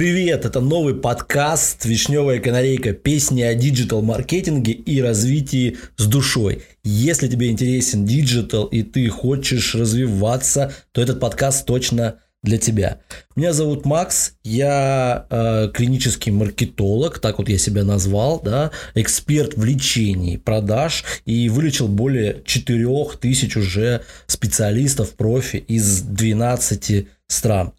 Привет, это новый подкаст «Вишневая канарейка. Песни о диджитал-маркетинге и развитии с душой». Если тебе интересен диджитал и ты хочешь развиваться, то этот подкаст точно для тебя. Меня зовут Макс, я э, клинический маркетолог, так вот я себя назвал, да, эксперт в лечении продаж и вылечил более 4000 уже специалистов профи из 12 стран.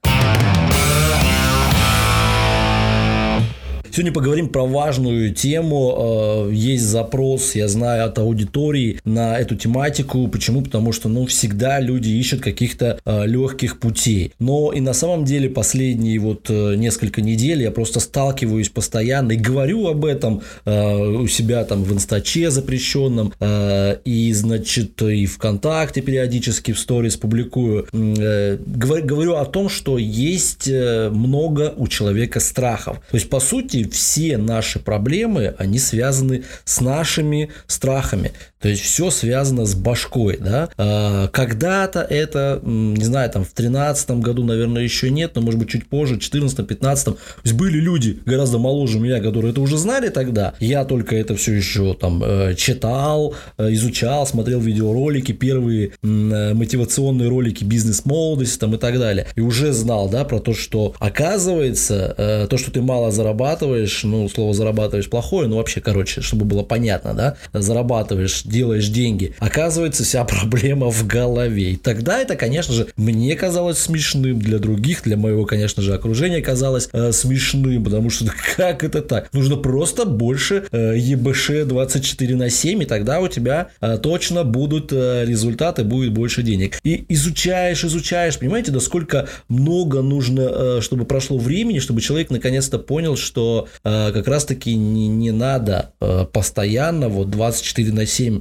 Сегодня поговорим про важную тему. Э, есть запрос, я знаю, от аудитории на эту тематику. Почему? Потому что, ну, всегда люди ищут каких-то э, легких путей. Но и на самом деле последние вот э, несколько недель я просто сталкиваюсь постоянно и говорю об этом у себя там в инстаче запрещенном и, значит, и ВКонтакте периодически в сторис публикую. Говорю о том, что есть много у человека страхов. То есть, по сути, все наши проблемы, они связаны с нашими страхами. То есть все связано с башкой, да. А, когда-то это, не знаю, там в 13 году, наверное, еще нет, но может быть чуть позже, в 14 15 То есть были люди гораздо моложе меня, которые это уже знали тогда. Я только это все еще там э, читал, э, изучал, смотрел видеоролики, первые э, мотивационные ролики бизнес-молодости там и так далее. И уже знал, да, про то, что оказывается, то, что ты мало зарабатываешь, ну, слово зарабатываешь плохое, но вообще, короче, чтобы было понятно, да, зарабатываешь делаешь деньги. Оказывается, вся проблема в голове. И тогда это, конечно же, мне казалось смешным для других, для моего, конечно же, окружения казалось э, смешным, потому что как это так? Нужно просто больше э, ЕБШ 24 на 7, и тогда у тебя э, точно будут э, результаты, будет больше денег. И изучаешь, изучаешь, понимаете, насколько много нужно, э, чтобы прошло времени, чтобы человек наконец-то понял, что э, как раз-таки не, не надо э, постоянно вот 24 на 7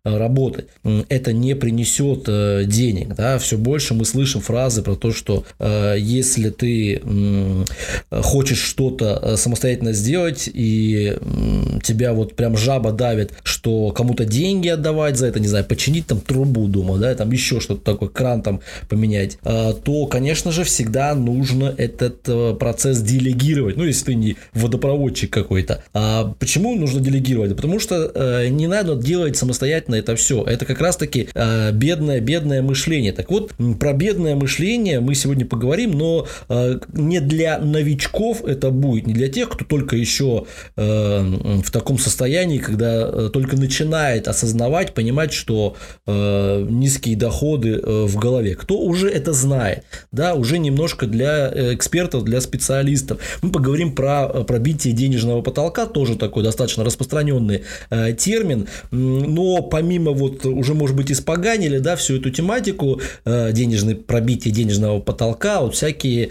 работать. Это не принесет э, денег. Да? Все больше мы слышим фразы про то, что э, если ты хочешь что-то самостоятельно сделать, и тебя вот прям жаба давит, что кому-то деньги отдавать за это, не знаю, починить там трубу дома, да, там еще что-то такое, кран там поменять, то, конечно же, всегда нужно этот процесс делегировать. Ну, если ты не водопроводчик какой-то. А почему нужно делегировать? Потому что не надо делать самостоятельно понятно это все. Это как раз-таки э, бедное, бедное мышление. Так вот, про бедное мышление мы сегодня поговорим, но э, не для новичков это будет, не для тех, кто только еще э, в таком состоянии, когда э, только начинает осознавать, понимать, что э, низкие доходы э, в голове. Кто уже это знает, да, уже немножко для э, экспертов, для специалистов. Мы поговорим про э, пробитие денежного потолка, тоже такой достаточно распространенный э, термин, но по помимо вот уже, может быть, испоганили, да, всю эту тематику э, денежной пробития денежного потолка, вот всякие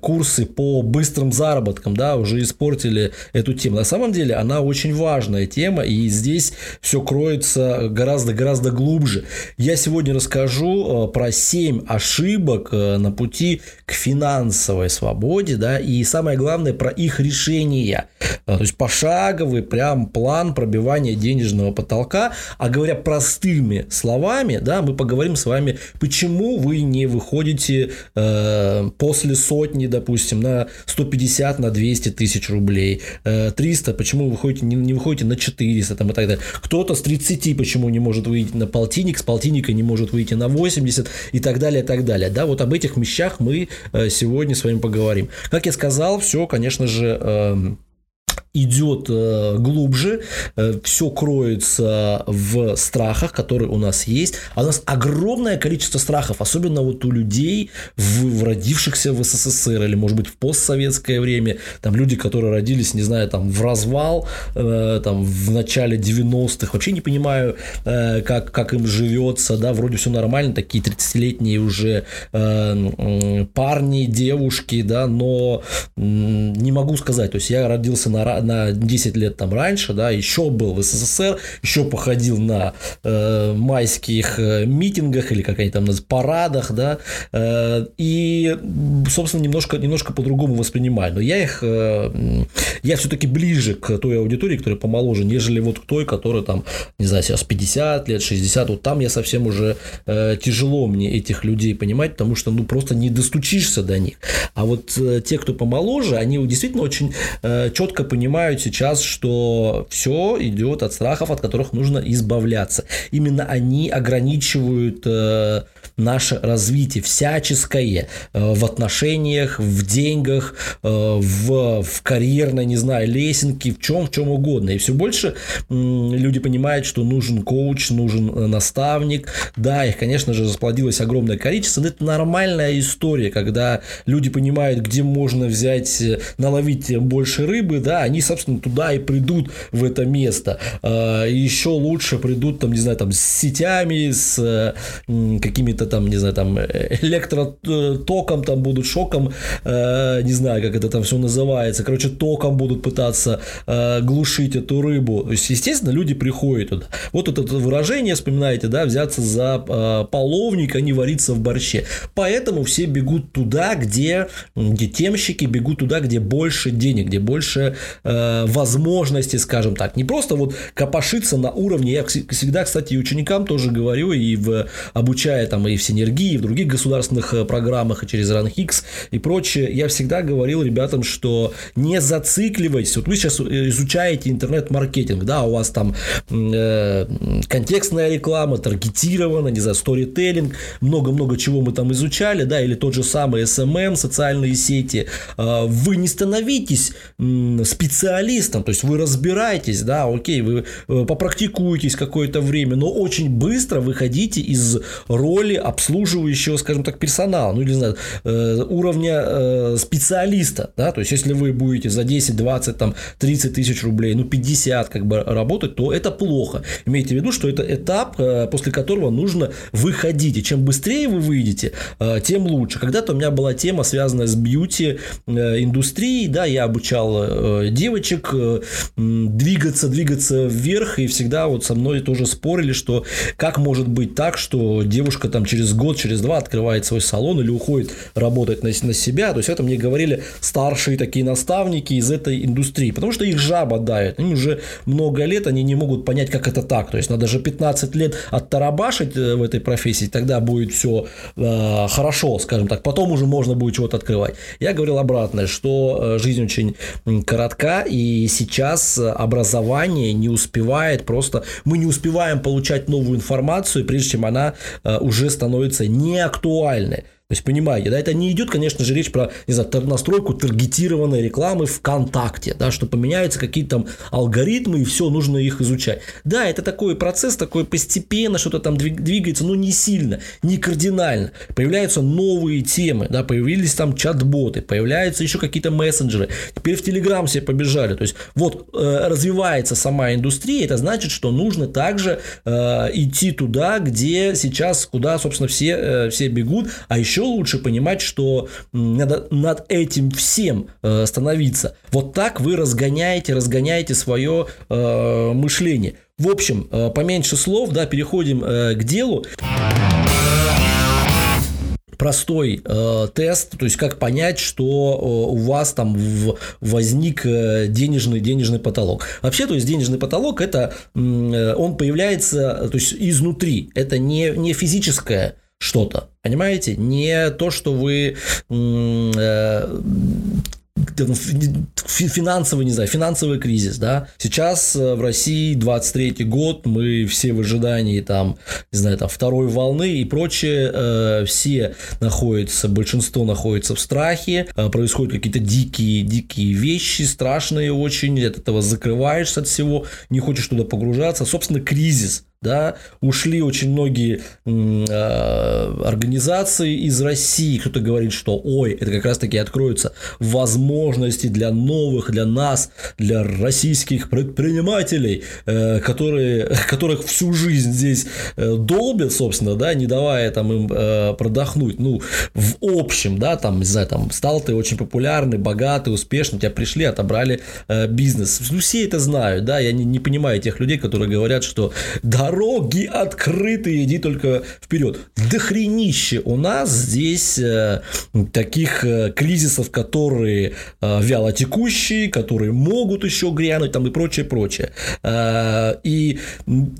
курсы по быстрым заработкам, да, уже испортили эту тему. На самом деле она очень важная тема, и здесь все кроется гораздо-гораздо глубже. Я сегодня расскажу э, про 7 ошибок э, на пути к финансовой свободе, да, и самое главное про их решение. То есть пошаговый прям план пробивания денежного потолка, а говоря простыми словами, да, мы поговорим с вами, почему вы не выходите э, после сотни, допустим, на 150, на 200 тысяч рублей, э, 300, почему вы выходите, не, не выходите на 400 там, и так далее. Кто-то с 30 почему не может выйти на полтинник, с полтинника не может выйти на 80 и так далее, и так далее. Да, вот об этих вещах мы э, сегодня с вами поговорим. Как я сказал, все, конечно же, э, идет э, глубже, э, все кроется в страхах, которые у нас есть. А у нас огромное количество страхов, особенно вот у людей, в, родившихся в СССР или, может быть, в постсоветское время. Там люди, которые родились, не знаю, там в развал, э, там в начале 90-х. Вообще не понимаю, как, как им живется, да, вроде все нормально, такие 30-летние уже парни, девушки, да, но не могу сказать. То есть я родился на на, на 10 лет там раньше, да, еще был в СССР, еще походил на э, майских э, митингах или как они там называются, парадах, да, э, и, собственно, немножко, немножко по-другому воспринимаю. Но я их, э, я все-таки ближе к той аудитории, которая помоложе, нежели вот к той, которая там, не знаю, сейчас 50 лет, 60, вот там я совсем уже э, тяжело мне этих людей понимать, потому что, ну, просто не достучишься до них. А вот э, те, кто помоложе, они действительно очень э, четко понимают сейчас, что все идет от страхов, от которых нужно избавляться. Именно они ограничивают э, наше развитие всяческое э, в отношениях, в деньгах, э, в, в карьерной, не знаю, лесенке, в чем, в чем угодно. И все больше люди понимают, что нужен коуч, нужен э, наставник. Да, их, конечно же, расплодилось огромное количество, но это нормальная история, когда люди понимают, где можно взять, наловить больше рыбы, да, они, собственно, туда и придут в это место. Еще лучше придут, там, не знаю, там, с сетями, с какими-то там, не знаю, там электротоком там будут, шоком, э, не знаю, как это там все называется, короче, током будут пытаться э, глушить эту рыбу. То есть, естественно, люди приходят туда. Вот это выражение, вспоминаете, да, взяться за э, половник, а не вариться в борще. Поэтому все бегут туда, где, где темщики бегут туда, где больше денег, где больше э, возможностей, скажем так. Не просто вот копошиться на уровне, я всегда, кстати, и ученикам тоже говорю, и в, обучая там и в Синергии, и в других государственных э, программах, и через RunHix и прочее, я всегда говорил ребятам, что не зацикливайтесь. Вот вы сейчас э, изучаете интернет-маркетинг, да, у вас там э, контекстная реклама, таргетированная, не знаю, сторителлинг, много-много чего мы там изучали, да, или тот же самый SMM, социальные сети. Э, вы не становитесь специалистом, то есть вы разбираетесь, да, окей, вы э, попрактикуетесь какое-то время, но очень быстро выходите из роли обслуживающего, скажем так, персонала, ну или, не знаю, э, уровня э, специалиста, да, то есть, если вы будете за 10, 20, там, 30 тысяч рублей, ну, 50 как бы работать, то это плохо. Имейте в виду, что это этап, э, после которого нужно выходить, и чем быстрее вы выйдете, тем лучше. Когда-то у меня была тема, связанная с бьюти индустрией, да, я обучал девочек двигаться, двигаться вверх, и всегда вот со мной тоже спорили, что как может быть так, что девушка там через год, через два открывает свой салон или уходит работать на, на себя. То есть это мне говорили старшие такие наставники из этой индустрии, потому что их жаба давит. Им уже много лет, они не могут понять, как это так. То есть надо же 15 лет оттарабашить э, в этой профессии, тогда будет все э, хорошо, скажем так. Потом уже можно будет чего-то открывать. Я говорил обратное, что э, жизнь очень коротка, и сейчас образование не успевает просто, мы не успеваем получать новую информацию, прежде чем она Э, уже становится неактуальной. То есть, понимаете, да, это не идет, конечно же, речь про, не знаю, настройку таргетированной рекламы ВКонтакте, да, что поменяются какие-то там алгоритмы, и все, нужно их изучать. Да, это такой процесс, такой постепенно что-то там двигается, но не сильно, не кардинально. Появляются новые темы, да, появились там чат-боты, появляются еще какие-то мессенджеры. Теперь в Телеграм все побежали. То есть, вот э, развивается сама индустрия, это значит, что нужно также э, идти туда, где сейчас, куда, собственно, все, э, все бегут, а еще еще лучше понимать, что надо над этим всем э, становиться. Вот так вы разгоняете, разгоняете свое э, мышление. В общем, э, поменьше слов, да, переходим к делу простой э, тест, то есть как понять, что э, у вас там в, возник э, денежный, денежный потолок. Вообще, то есть денежный потолок это э, он появляется то есть изнутри, это не, не физическое что-то. Понимаете? Не то, что вы э, финансовый, не знаю, финансовый кризис, да. Сейчас э, в России 23 год, мы все в ожидании там, не знаю, там второй волны и прочее, э, все находятся, большинство находится в страхе, происходят какие-то дикие, дикие вещи, страшные очень, от этого закрываешься от всего, не хочешь туда погружаться, собственно, кризис да, ушли очень многие э, организации из России, кто-то говорит, что, ой, это как раз-таки откроются возможности для новых, для нас, для российских предпринимателей, э, которые, которых всю жизнь здесь э, долбят, собственно, да, не давая там им э, продохнуть, ну, в общем, да, там, не знаю, там, стал ты очень популярный, богатый, успешный, тебя пришли, отобрали э, бизнес. Ну, все это знают, да, я не, не понимаю тех людей, которые говорят, что дороги открыты, иди только вперед. Дохренище у нас здесь э, таких э, кризисов, которые э, вяло текущие, которые могут еще грянуть там и прочее, прочее. И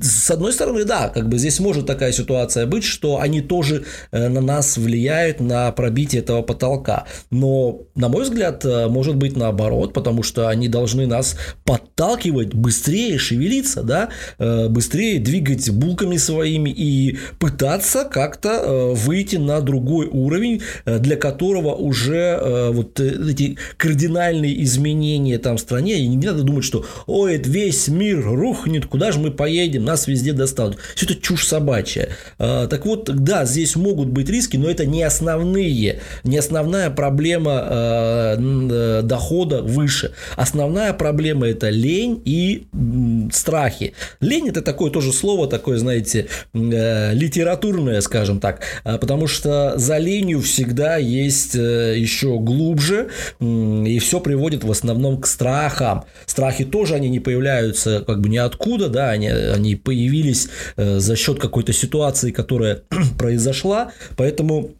с одной стороны, да, как бы здесь может такая ситуация быть, что они тоже на нас влияют на пробитие этого потолка. Но, на мой взгляд, может быть наоборот, потому что они должны нас подталкивать быстрее шевелиться, да, быстрее двигать булками своими и пытаться как-то э, выйти на другой уровень, э, для которого уже вот эти кардинальные изменения там в стране, и не надо думать, что ой, весь мир рухнет, куда же мы поедем, нас везде достанут. Все это чушь собачья. Так вот, да, здесь могут быть риски, но это не основные, не основная проблема дохода выше. Основная проблема это лень и страхи. Лень это такое тоже слово, такое, знаете, э, литературное, скажем так, а, потому что за ленью всегда есть э, еще глубже, и все приводит в основном к страхам. Страхи тоже, они не появляются как бы ниоткуда, да, они, они появились э, за счет какой-то ситуации, которая произошла, поэтому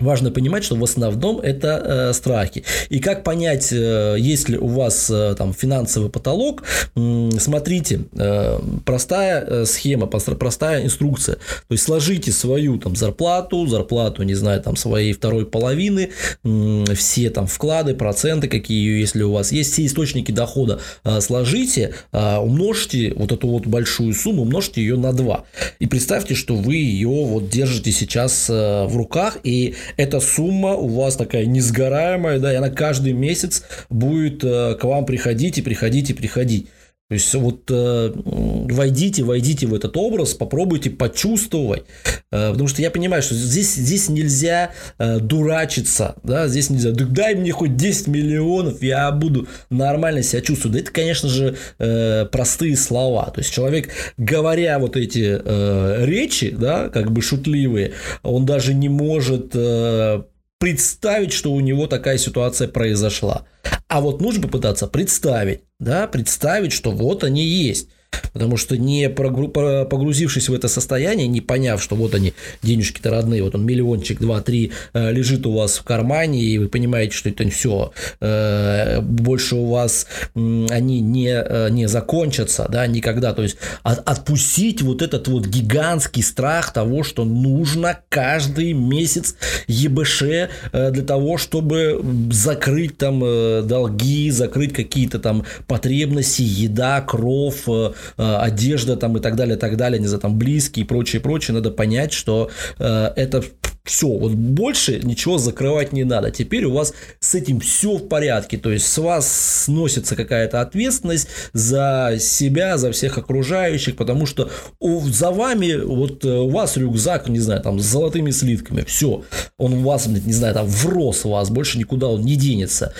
Важно понимать, что в основном это э, страхи. И как понять, э, есть ли у вас э, там финансовый потолок, э, смотрите, э, простая э, схема, простая инструкция. То есть сложите свою там зарплату, зарплату, не знаю, там своей второй половины, э, все там вклады, проценты, какие, если у вас есть, все источники дохода э, сложите, э, умножьте вот эту вот большую сумму, умножьте ее на 2. И представьте, что вы ее вот держите сейчас э, в руках, и эта сумма у вас такая несгораемая, да, и она каждый месяц будет э, к вам приходить и приходить и приходить. То есть вот э, войдите, войдите в этот образ, попробуйте почувствовать, э, потому что я понимаю, что здесь, здесь нельзя э, дурачиться, да, здесь нельзя, да дай мне хоть 10 миллионов, я буду нормально себя чувствовать. Да это, конечно же, э, простые слова. То есть человек, говоря вот эти э, речи, да, как бы шутливые, он даже не может э, представить, что у него такая ситуация произошла. А вот нужно попытаться представить, да, представить, что вот они есть. Потому что не погрузившись в это состояние, не поняв, что вот они, денежки-то родные, вот он миллиончик, два, три э, лежит у вас в кармане, и вы понимаете, что это все, э, больше у вас они не, э, не закончатся, да, никогда. То есть отпустить вот этот вот гигантский страх того, что нужно каждый месяц ЕБШ для того, чтобы закрыть там долги, закрыть какие-то там потребности, еда, кров, одежда там и так далее, так далее, не знаю, там близкие и прочее, прочее, надо понять, что э, это все, вот больше ничего закрывать не надо. Теперь у вас с этим все в порядке. То есть с вас сносится какая-то ответственность за себя, за всех окружающих, потому что за вами, вот э, у вас рюкзак, не знаю, там с золотыми слитками, все, он у вас, не знаю, там врос у вас, больше никуда он не денется.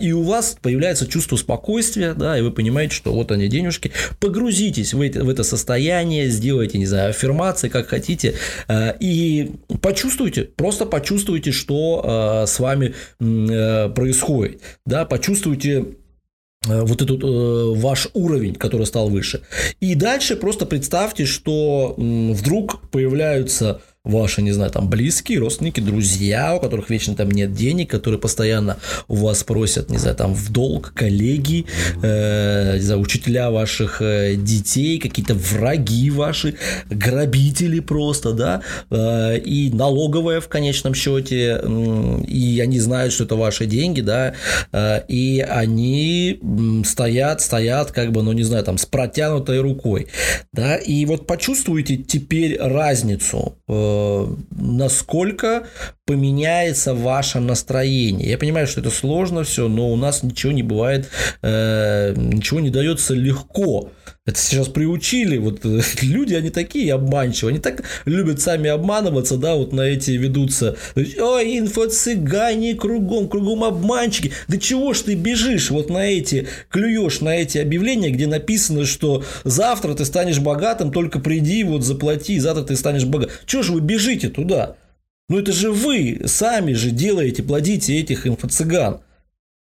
И у вас появляется чувство спокойствия, да, и вы понимаете, что вот они денежки, погрузитесь в это, в это состояние, сделайте, не знаю, аффирмации, как хотите, э, и почувствуйте, просто почувствуйте, что э, с вами э, происходит, да, почувствуйте вот этот э, ваш уровень, который стал выше. И дальше просто представьте, что э, вдруг появляются ваши, не знаю, там близкие, родственники, друзья, у которых вечно там нет денег, которые постоянно у вас просят, не знаю, там в долг, коллеги, э, не знаю, учителя ваших э, детей, какие-то враги ваши, грабители просто, да, э, и налоговая в конечном счете, э, и они знают, что это ваши деньги, да, э, и они стоят, стоят, как бы, ну, не знаю, там, с протянутой рукой, да, и вот почувствуйте теперь разницу, э, насколько поменяется ваше настроение. Я понимаю, что это сложно все, но у нас ничего не бывает, э, ничего не дается легко. Это сейчас приучили, вот э, люди, они такие обманчивые, они так любят сами обманываться, да, вот на эти ведутся, ой, инфо-цыгане кругом, кругом обманщики, да чего ж ты бежишь вот на эти, клюешь на эти объявления, где написано, что завтра ты станешь богатым, только приди, вот заплати, завтра ты станешь богатым. Чего же вы бежите туда? Ну это же вы сами же делаете, плодите этих инфо-цыган.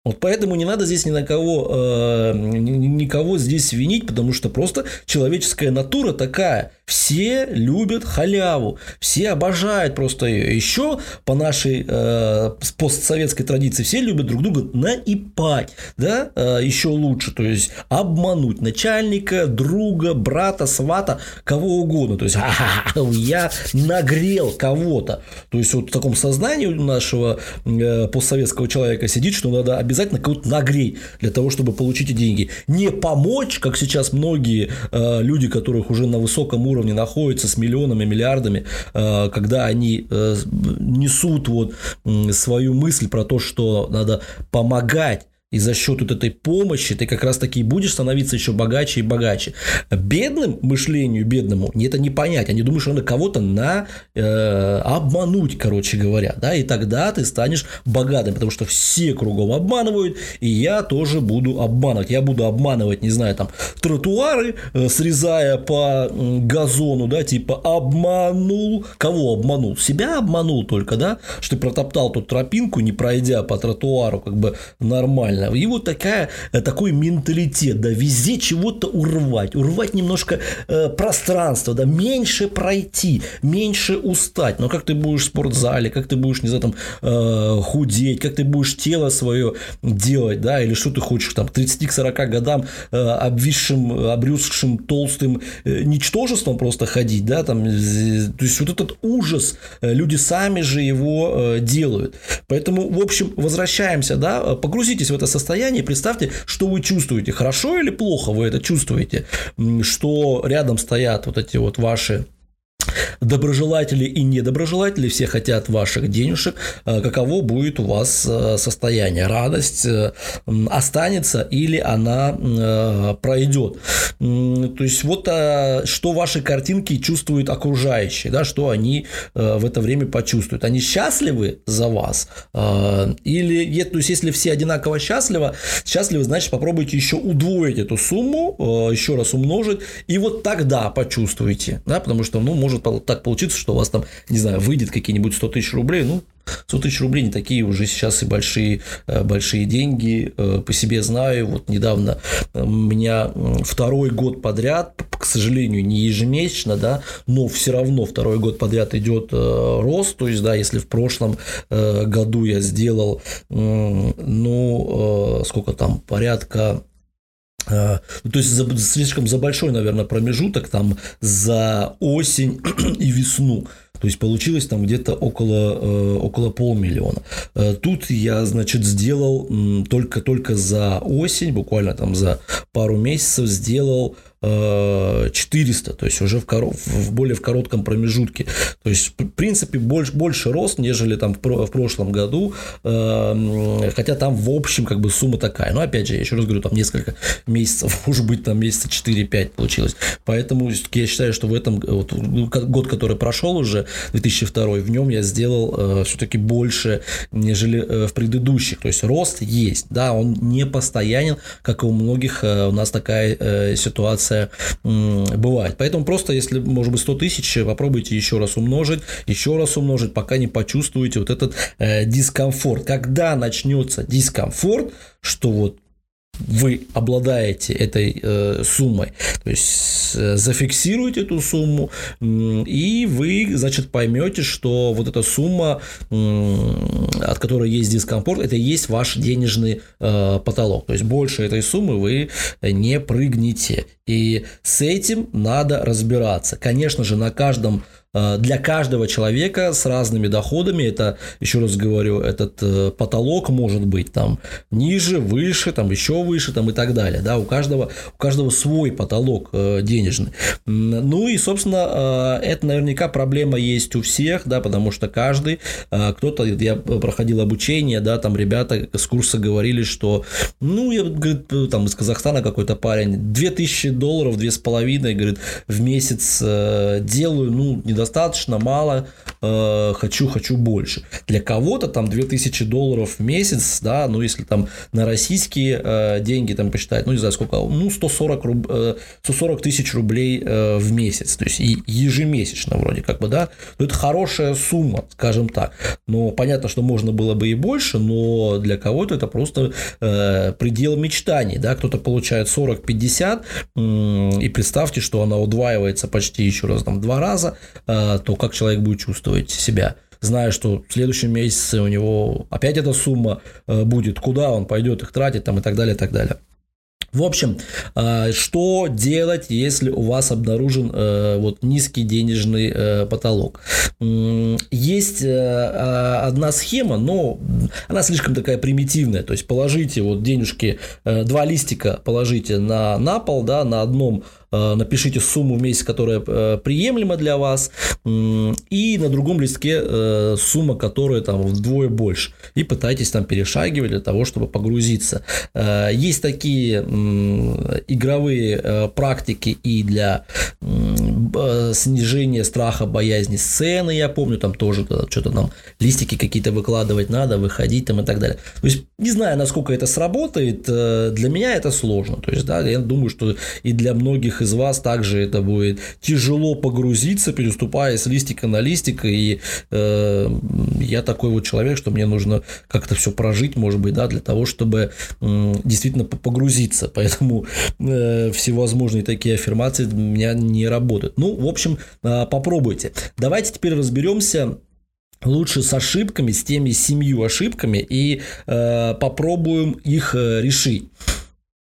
Вот поэтому не надо здесь ни на кого, э, никого здесь винить, потому что просто человеческая натура такая. Все любят халяву, все обожают просто ее. Еще по нашей э, постсоветской традиции все любят друг друга наипать, да, э, еще лучше, то есть обмануть начальника, друга, брата, свата, кого угодно. То есть я нагрел кого-то. То есть вот в таком сознании нашего э, постсоветского человека сидит, что надо обязательно обязательно кого-то нагреть для того, чтобы получить эти деньги. Не помочь, как сейчас многие э, люди, которых уже на высоком уровне находятся с миллионами, миллиардами, э, когда они э, несут вот свою мысль про то, что надо помогать и за счет вот этой помощи ты как раз таки будешь становиться еще богаче и богаче. Бедным мышлению, бедному, это не понять. Они думают, что надо кого-то на, э, обмануть, короче говоря. Да, и тогда ты станешь богатым, потому что все кругом обманывают, и я тоже буду обманывать. Я буду обманывать, не знаю, там, тротуары, э, срезая по газону, да, типа обманул. Кого обманул? Себя обманул только, да, что ты протоптал тут тропинку, не пройдя по тротуару, как бы нормально нормально. И вот такая, э, такой менталитет, да, везде чего-то урвать, урвать немножко э, пространства, да, меньше пройти, меньше устать. Но как ты будешь в спортзале, как ты будешь, не знаю, там, э, худеть, как ты будешь тело свое делать, да, или что ты хочешь, там, 30 к 40 годам э, обвисшим, обрюзгшим, толстым э, ничтожеством просто ходить, да, там, э, то есть вот этот ужас, э, люди сами же его э, делают. Поэтому, в общем, возвращаемся, да, погрузитесь в это состояние, представьте, что вы чувствуете, хорошо или плохо вы это чувствуете, что рядом стоят вот эти вот ваши доброжелатели и недоброжелатели, все хотят ваших денежек, э, каково будет у вас э, состояние, радость э, останется или она пройдет. То есть вот что ваши картинки чувствуют окружающие, да, что они в это время почувствуют. Они счастливы за вас или то есть если все одинаково счастливы, счастливы, значит попробуйте еще удвоить эту сумму, еще раз умножить, и вот тогда почувствуете, да, потому что, ну, может так получиться, что у вас там, не знаю, выйдет какие-нибудь 100 тысяч рублей, ну, 100 тысяч рублей не такие уже сейчас и большие, э, большие деньги. Э, по себе знаю, вот недавно э, у меня второй год подряд, к сожалению, не ежемесячно, да, но все равно второй год подряд идет рост. То есть, да, если в прошлом году я сделал, ну, сколько там, порядка то есть слишком за большой, наверное, промежуток там за осень и весну. То есть получилось там где-то около, э, около полмиллиона. Э, тут я, значит, сделал только-только за осень, буквально там за пару месяцев сделал 400, то есть уже в, коров, в более в коротком промежутке. То есть, в принципе, больше, больше рост, нежели там в, в прошлом году, э, хотя там в общем как бы сумма такая. Но опять же, я еще раз говорю, там несколько месяцев, может быть, там месяца 4-5 получилось. Поэтому я считаю, что в этом вот, ну, год, который прошел уже, 2002, в нем я сделал э, все-таки больше, нежели э, в предыдущих. То есть рост есть, да, он не постоянен, как и у многих э, у нас такая э, ситуация ситуация бывает. Поэтому просто, если, может быть, 100 тысяч, попробуйте еще раз умножить, еще раз умножить, пока не почувствуете вот этот э, дискомфорт. Когда начнется дискомфорт, что вот вы обладаете этой э, суммой. То есть э, зафиксируйте эту сумму, и вы, значит, поймете, что вот эта сумма, от которой есть дискомфорт, это и есть ваш денежный э, потолок. То есть больше этой суммы вы не прыгнете. И с этим надо разбираться. Конечно же, на каждом для каждого человека с разными доходами, это, еще раз говорю, этот э, потолок может быть там ниже, выше, там еще выше, там и так далее, да, у каждого, у каждого свой потолок э, денежный. Ну и, собственно, это наверняка проблема есть у всех, да, потому что каждый, кто-то, я проходил обучение, да, там ребята с курса говорили, что, ну, я, говорит, там из Казахстана какой-то парень, 2000 долларов, 2,5, говорит, в месяц делаю, ну, недостаточно, мало, э, хочу, хочу больше. Для кого-то там 2000 долларов в месяц, да, ну, если там на российские э, деньги там посчитать, ну, не знаю, сколько, ну, 140, руб, э, 140 тысяч рублей э, в месяц, то есть ежемесячно вроде как бы, да, ну, это хорошая сумма, скажем так, но понятно, что можно было бы и больше, но для кого-то это просто э, предел мечтаний, да, кто-то получает 40-50, э, и представьте, что она удваивается почти еще раз там два раза, э, то как человек будет чувствовать себя? зная, что в следующем месяце у него опять эта сумма э, будет, куда он пойдет их тратить там и так далее, и так далее. В общем, э, что делать, если у вас обнаружен э, вот низкий денежный э, потолок? Есть одна схема, но она слишком такая примитивная. То есть положите вот денежки, два листика положите на, на пол, да, на одном Э, напишите сумму в месяц, которая э, приемлема для вас, и на другом листке э, сумма, которая там вдвое больше, и пытайтесь там перешагивать для того, чтобы погрузиться. Есть такие игровые практики и для снижения страха, боязни сцены, я помню, там тоже что-то нам листики какие-то выкладывать надо, выходить там и так далее. То есть, не знаю, насколько это сработает, для меня это сложно. То есть, да, я думаю, что и для многих из вас также это будет тяжело погрузиться, переступая с листика на листик, и э, я такой вот человек, что мне нужно как-то все прожить, может быть, да, для того, чтобы э, действительно погрузиться, поэтому э, всевозможные такие аффирмации у меня не работают. Ну, в общем, э, попробуйте. Давайте теперь разберемся лучше с ошибками, с теми семью ошибками и э, попробуем их э, решить.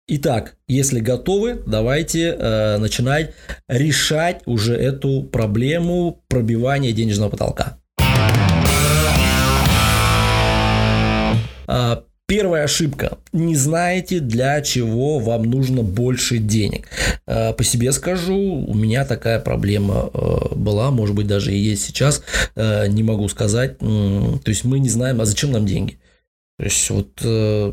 Итак, если готовы, давайте э, начинать решать уже эту проблему пробивания денежного потолка. А, первая ошибка. Не знаете, для чего вам нужно больше денег. А, по себе скажу, у меня такая проблема э, была, может быть, даже и есть сейчас, э, не могу сказать. То есть мы не знаем, а зачем нам деньги. То есть вот э,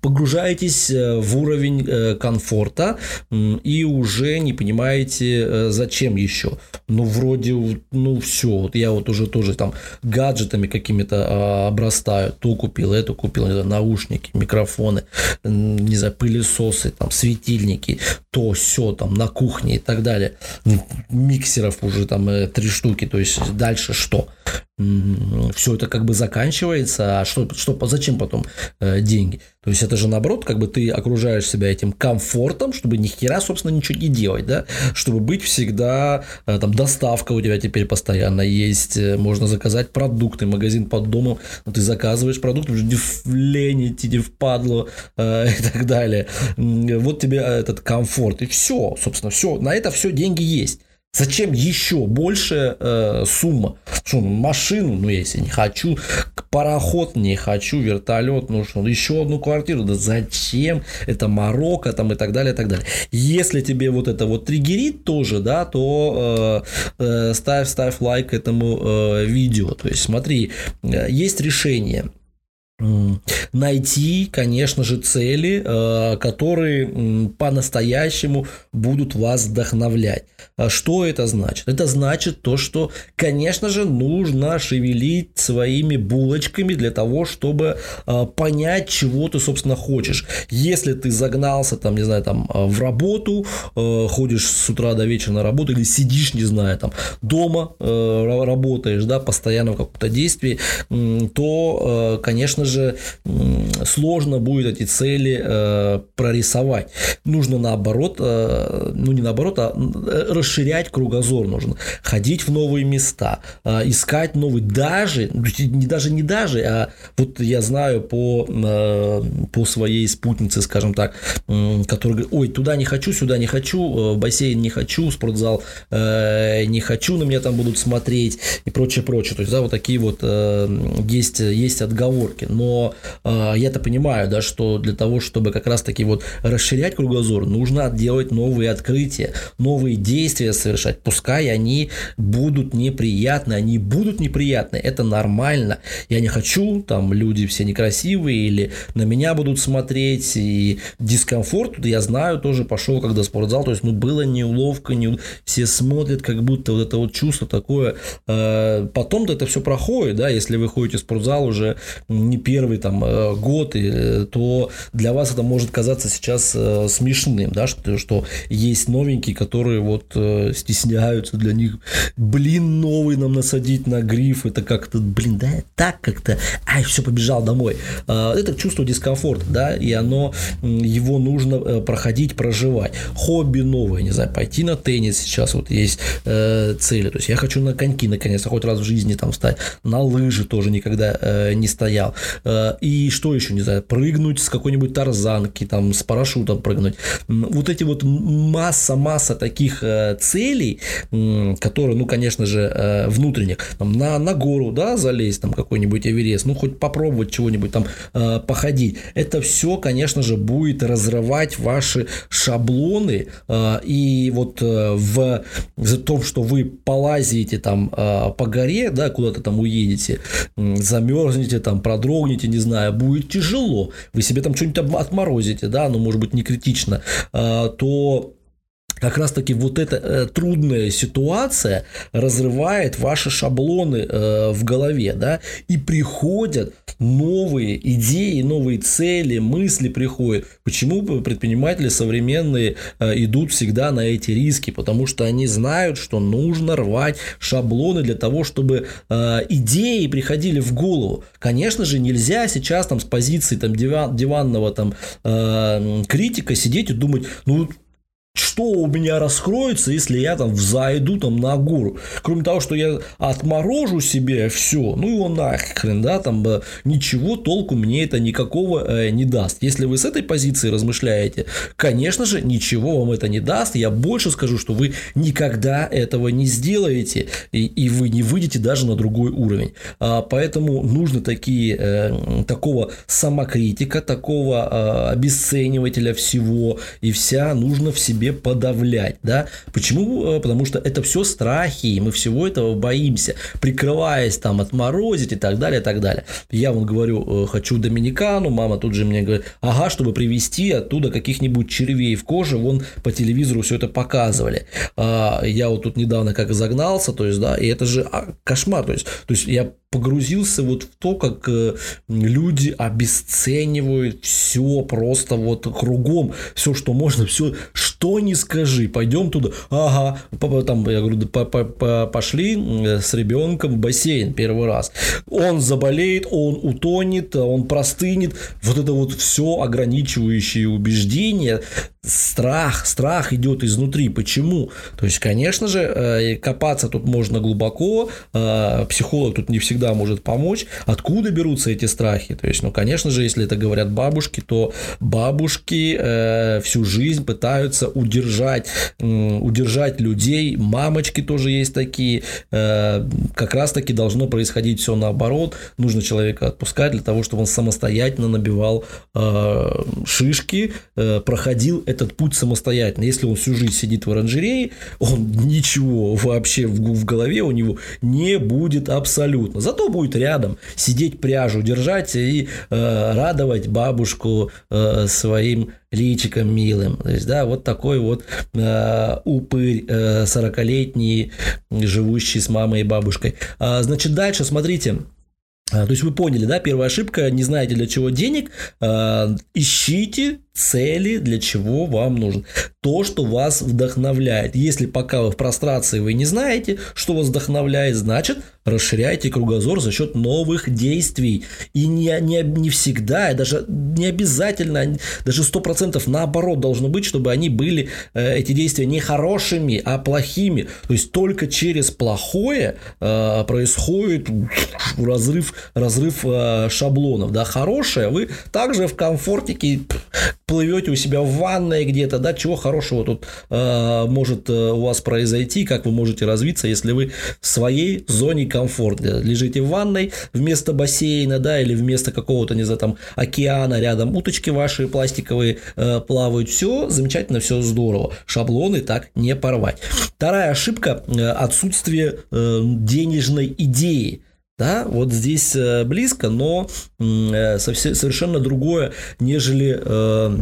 погружаетесь э, в уровень э, комфорта и уже не понимаете, зачем еще. Ну, вроде, ну, все. Вот я вот уже тоже там гаджетами какими-то э, обрастаю. То купил, это купил, не знаю, наушники, микрофоны, не знаю, пылесосы, там, светильники, то, все там на кухне и так далее. Миксеров уже там три штуки. То есть дальше что? все это как бы заканчивается, а что, что, зачем потом э, деньги? То есть это же наоборот, как бы ты окружаешь себя этим комфортом, чтобы ни хера, собственно, ничего не делать, да, чтобы быть всегда, э, там, доставка у тебя теперь постоянно есть, э, можно заказать продукты, магазин под домом, но ты заказываешь продукты, уже не в лень идти, не в падлу э, и так далее. Вот тебе этот комфорт, и все, собственно, все, на это все деньги есть. Зачем еще больше э, сумма? Что, ну, машину, ну, если не хочу, пароход не хочу, вертолет, ну что, еще одну квартиру, да зачем? Это Марокко там и так далее, и так далее. Если тебе вот это вот триггерит тоже, да, то э, э, ставь, ставь лайк этому э, видео. То есть смотри, э, есть решение найти, конечно же, цели, э, которые по-настоящему будут вас вдохновлять. А что это значит? Это значит то, что, конечно же, нужно шевелить своими булочками для того, чтобы э, понять, чего ты, собственно, хочешь. Если ты загнался, там, не знаю, там, э, в работу, ходишь с утра до вечера на работу или сидишь, не знаю, там, дома работаешь, да, постоянно в каком-то действии, то, конечно же, сложно будет эти цели э, прорисовать. Нужно наоборот, э, ну не наоборот, а расширять кругозор нужно, ходить в новые места, э, искать новые, даже, не даже не даже, а вот я знаю по, э, по своей спутнице, скажем так, э, которая говорит, ой, туда не хочу, сюда не хочу, э, бассейн не хочу, спортзал э, не хочу, на меня там будут смотреть и прочее, прочее. То есть, да, вот такие вот э, есть, есть отговорки. Но э, я-то понимаю, да, что для того, чтобы как раз-таки вот расширять кругозор, нужно делать новые открытия, новые действия совершать. Пускай они будут неприятны, они будут неприятны, это нормально. Я не хочу, там люди все некрасивые или на меня будут смотреть, и дискомфорт, я знаю, тоже пошел, когда спортзал, то есть, ну, было неуловко, не... все смотрят, как будто вот это вот чувство такое, э, потом-то это все проходит, да, если вы ходите в спортзал уже не первый там э, год, то для вас это может казаться сейчас э, смешным, да, что, что есть новенькие, которые вот стесняются для них, блин, новый нам насадить на гриф, это как-то, блин, да, так как-то, ай, все, побежал домой. Это чувство дискомфорта, да, и оно, его нужно проходить, проживать. Хобби новое, не знаю, пойти на теннис сейчас вот есть цели, то есть я хочу на коньки наконец-то хоть раз в жизни там встать, на лыжи тоже никогда э, не стоял. Э, и что еще, не знаю, прыгнуть с какой-нибудь тарзанки, там, с парашютом прыгнуть. Вот эти вот масса-масса таких э, целей, которые, ну, конечно же, э, внутренних, там, на, на гору, да, залезть, там, какой-нибудь Эверест, ну, хоть попробовать чего-нибудь там походить. Это все, конечно же, будет разрывать ваши шаблоны, и вот в, в том, что вы полазите там по горе, да, куда-то там уедете, замерзнете, там, продрогнете, не знаю, будет тяжело, вы себе там что-нибудь отморозите, да, ну, может быть, не критично, а, то как раз-таки вот эта э, трудная ситуация разрывает ваши шаблоны э, в голове, да, и приходят новые идеи, новые цели, мысли приходят. Почему предприниматели современные э, идут всегда на эти риски? Потому что они знают, что нужно рвать шаблоны для того, чтобы э, идеи приходили в голову. Конечно же, нельзя сейчас там с позиции там диван, диванного там э, критика сидеть и думать, ну что у меня раскроется, если я там взойду там на гору. Кроме того, что я отморожу себе все, ну его нахрен, да, там ничего толку мне это никакого э, не даст. Если вы с этой позиции размышляете, конечно же, ничего вам это не даст. Я больше скажу, что вы никогда этого не сделаете, и, и вы не выйдете даже на другой уровень. А, поэтому нужно такие, э, такого самокритика, такого э, обесценивателя всего и вся нужно в себе подавлять, да? Почему? Э, потому что это все страхи, и мы всего этого боимся, прикрываясь там отморозить и так далее, и так далее. Я вам говорю, э, хочу Доминикану, мама тут же мне говорит, ага, чтобы привезти оттуда каких-нибудь червей в коже, вон по телевизору все это показывали. А, я вот тут недавно как загнался, то есть, да, и это же а, кошмар, то есть, то есть я погрузился вот в то, как э, люди обесценивают все просто вот кругом, все, что можно, все, что не скажи, пойдем туда, ага, там, я говорю, пошли с ребенком в бассейн первый раз, он заболеет, он утонет, он простынет, вот это вот все ограничивающие убеждения, страх, страх идет изнутри. Почему? То есть, конечно же, э, копаться тут можно глубоко, э, психолог тут не всегда может помочь. Откуда берутся эти страхи? То есть, ну, конечно же, если это говорят бабушки, то бабушки э, всю жизнь пытаются удержать, удержать людей, мамочки тоже есть такие. Как раз-таки должно происходить все наоборот. Нужно человека отпускать для того, чтобы он самостоятельно набивал шишки, проходил этот путь самостоятельно. Если он всю жизнь сидит в оранжерее, он ничего вообще в, в голове у него не будет абсолютно. Зато будет рядом сидеть пряжу, держать и э, радовать бабушку э, своим личиком милым. То есть, да, вот такой вот э, упырь э, 40-летний, живущий с мамой и бабушкой. А, значит, дальше, смотрите, а, то есть вы поняли, да, первая ошибка, не знаете для чего денег, э, ищите цели, для чего вам нужен. То, что вас вдохновляет. Если пока вы в прострации, вы не знаете, что вас вдохновляет, значит, расширяйте кругозор за счет новых действий. И не, не, не всегда, и даже не обязательно, даже 100% наоборот должно быть, чтобы они были, э, эти действия, не хорошими, а плохими. То есть только через плохое э, происходит разрыв, разрыв э, шаблонов. Да, хорошее вы также в комфортике плывете у себя в ванной где-то, да, чего хорошего тут э, может э, у вас произойти, как вы можете развиться, если вы в своей зоне комфорта лежите в ванной вместо бассейна, да, или вместо какого-то, не знаю, там, океана рядом, уточки ваши пластиковые э, плавают, все замечательно, все здорово, шаблоны так не порвать. Вторая ошибка э, – отсутствие э, денежной идеи. Да, вот здесь э, близко, но э, совершенно другое, нежели э,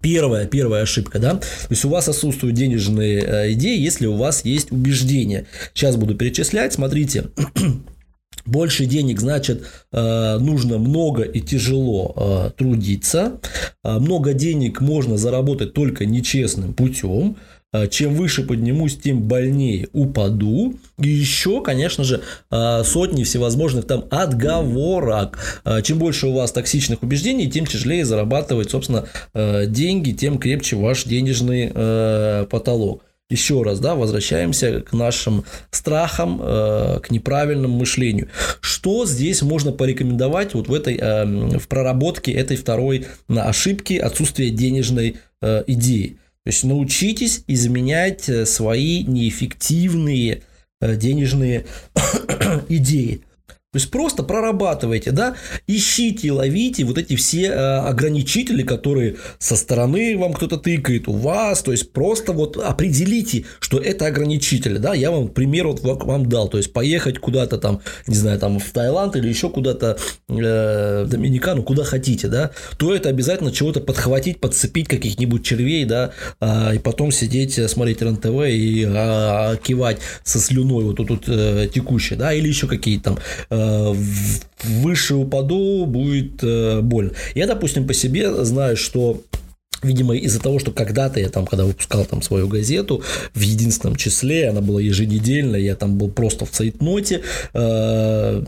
первая, первая ошибка, да. То есть у вас отсутствуют денежные идеи, если у вас есть убеждения. Сейчас буду перечислять, смотрите. Больше денег значит нужно много и тяжело трудиться. Много денег можно заработать только нечестным путем. А, чем выше поднимусь, тем больнее упаду. И еще, конечно же, а, сотни всевозможных там отговорок. А, чем больше у вас токсичных убеждений, тем тяжелее зарабатывать, собственно, деньги, тем крепче ваш денежный потолок. Еще раз, да, возвращаемся к нашим страхам, к неправильному мышлению. Что здесь можно порекомендовать вот в этой, в проработке этой второй ошибки отсутствия денежной идеи? То есть научитесь изменять э, свои неэффективные э, денежные идеи. То есть просто прорабатывайте, да, ищите, ловите вот эти все э, ограничители, которые со стороны вам кто-то тыкает, у вас, то есть просто вот определите, что это ограничители, да, я вам пример вот вам дал, то есть поехать куда-то там, не знаю, там в Таиланд или еще куда-то э, в Доминикану, куда хотите, да, то это обязательно чего-то подхватить, подцепить каких-нибудь червей, да, э, и потом сидеть, э, смотреть РНТВ и э, кивать со слюной вот тут вот, э, текущей, да, или еще какие-то там э, выше упаду, будет э, больно. Я, допустим, по себе знаю, что Видимо, из-за того, что когда-то я там, когда выпускал там свою газету в единственном числе, она была еженедельная, я там был просто в цейтноте, э,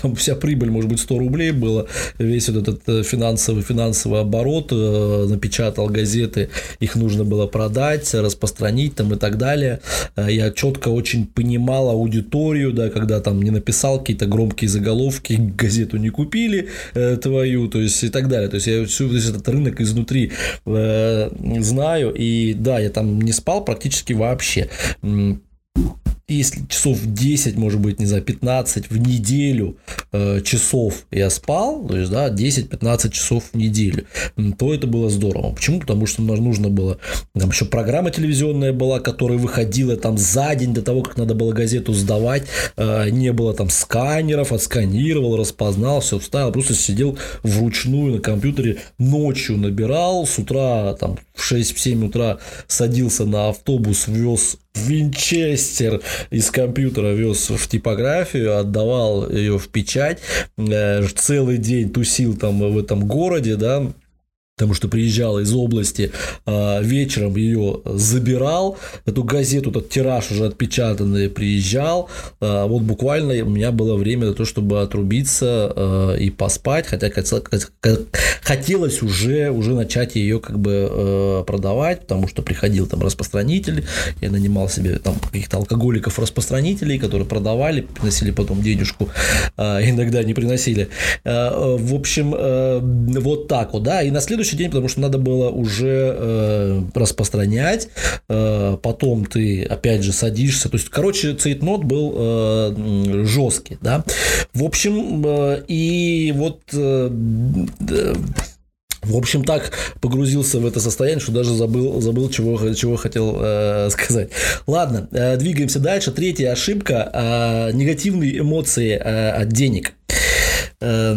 там вся прибыль, может быть, 100 рублей было, весь вот этот э, финансовый, финансовый оборот, э, напечатал газеты, их нужно было продать, распространить там и так далее. Я четко очень понимал аудиторию, да, когда там не написал какие-то громкие заголовки, газету не купили твою, то есть и так далее. То есть я всю весь этот рынок изнутри э, знаю. И да, я там не спал практически вообще если часов 10, может быть, не знаю, 15 в неделю э, часов я спал, то есть, да, 10-15 часов в неделю, то это было здорово. Почему? Потому что нужно было, там еще программа телевизионная была, которая выходила там за день до того, как надо было газету сдавать, э, не было там сканеров, отсканировал, распознал, все вставил, просто сидел вручную на компьютере, ночью набирал, с утра там в 6-7 утра садился на автобус, вез Винчестер из компьютера вез в типографию, отдавал ее в печать, э, целый день тусил там в этом городе, да, потому что приезжал из области, а, вечером ее забирал, эту газету, этот тираж уже отпечатанный приезжал, а, вот буквально у меня было время на то, чтобы отрубиться а, и поспать, хотя хотелось уже, уже начать ее как бы продавать, потому что приходил там распространитель, я нанимал себе там каких-то алкоголиков-распространителей, которые продавали, приносили потом денежку, иногда не приносили. В общем, вот так вот, да, и на следующий следующий день, потому что надо было уже э, распространять. Э, потом ты опять же садишься. То есть, короче, цейтнот был э, жесткий, да. В общем, э, и вот э, в общем, так погрузился в это состояние, что даже забыл, забыл чего, чего хотел э, сказать. Ладно, э, двигаемся дальше. Третья ошибка э, – негативные эмоции э, от денег. Э,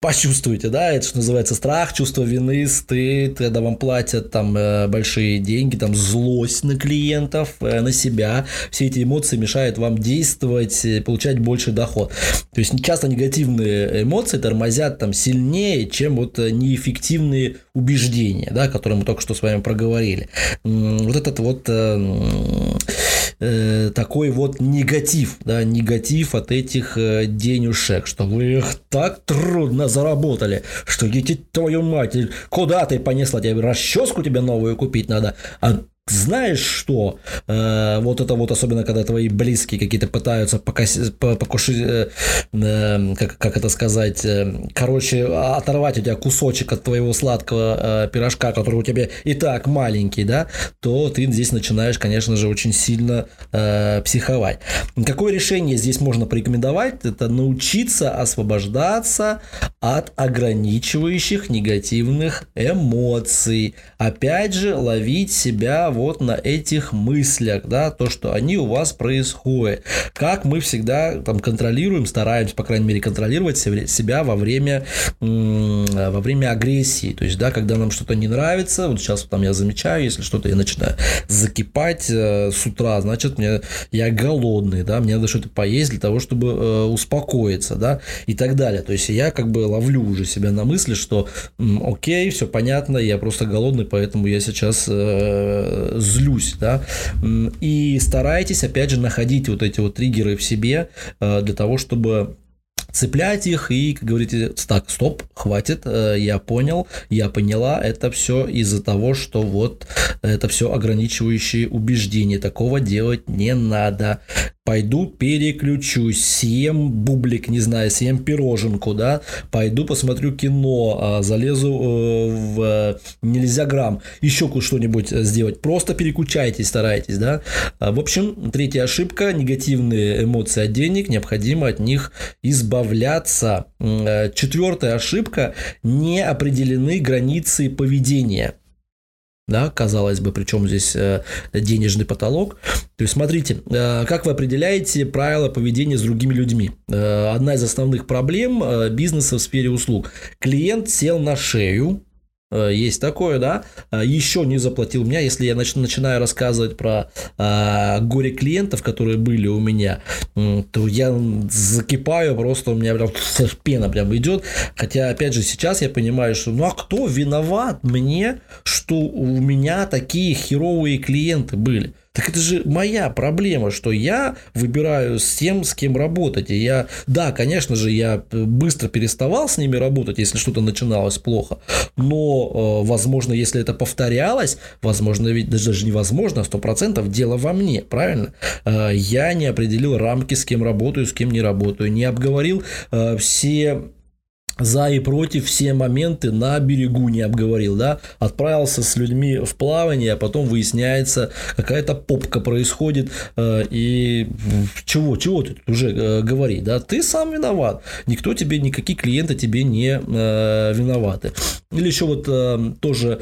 почувствуете, да, это что называется страх, чувство вины, стыд, когда вам платят там э, большие деньги, там злость на клиентов, э, на себя, все эти эмоции мешают вам действовать, э, получать больше доход. То есть часто негативные эмоции тормозят там сильнее, чем вот неэффективные убеждения, да, которые мы только что с вами проговорили. Вот этот вот э, такой вот негатив, да, негатив от этих э, денежек, что вы их так трудно заработали, что идите твою мать, куда ты понесла, тебе расческу тебе новую купить надо, а знаешь что, э, вот это вот особенно, когда твои близкие какие-то пытаются покоси, покушать, э, э, как, как это сказать, э, короче, оторвать у тебя кусочек от твоего сладкого э, пирожка, который у тебя и так маленький, да, то ты здесь начинаешь, конечно же, очень сильно э, психовать. Какое решение здесь можно порекомендовать? Это научиться освобождаться от ограничивающих негативных эмоций. Опять же, ловить себя вот на этих мыслях, да, то, что они у вас происходят. Как мы всегда там контролируем, стараемся, по крайней мере, контролировать себя во время, во время агрессии. То есть, да, когда нам что-то не нравится, вот сейчас там я замечаю, если что-то я начинаю закипать э, с утра, значит, мне, я голодный, да, мне надо что-то поесть для того, чтобы э, успокоиться, да, и так далее. То есть, я как бы ловлю уже себя на мысли, что окей, все понятно, я просто голодный, поэтому я сейчас э, злюсь, да, и старайтесь, опять же, находить вот эти вот триггеры в себе э, для того, чтобы цеплять их и, говорите, так, стоп, хватит, э, я понял, я поняла, это все из-за того, что вот это все ограничивающие убеждения, такого делать не надо пойду переключусь, съем бублик, не знаю, съем пироженку, да, пойду посмотрю кино, а, залезу э, в э, нельзя грамм, еще что-нибудь сделать. Просто переключайтесь, старайтесь, да. А, в общем, третья ошибка, негативные эмоции от денег, необходимо от них избавляться. Э, четвертая ошибка, не определены границы поведения да, казалось бы, причем здесь э, денежный потолок. То есть, смотрите, э, как вы определяете правила поведения с другими людьми? Э, одна из основных проблем бизнеса в сфере услуг. Клиент сел на шею, есть такое, да, э, еще не заплатил. Меня, если я нач- начинаю рассказывать про а, горе клиентов, которые были у меня, то я закипаю, просто у меня прям пена прям идет, хотя, опять же, сейчас я понимаю, что, ну, а кто виноват мне, что у меня такие херовые клиенты были? Так это же моя проблема, что я выбираю с тем, с кем работать. И я, да, конечно же, я быстро переставал с ними работать, если что-то начиналось плохо. Но, э, возможно, если это повторялось, возможно, ведь даже невозможно, сто процентов дело во мне, правильно? Э, я не определил рамки, с кем работаю, с кем не работаю, не обговорил э, все за и против все моменты на берегу не обговорил, да, отправился с людьми в плавание, а потом выясняется, какая-то попка происходит, э, и чего, чего ты уже э, говори, да, ты сам виноват, никто тебе, никакие клиенты тебе не э, виноваты. Или еще вот тоже,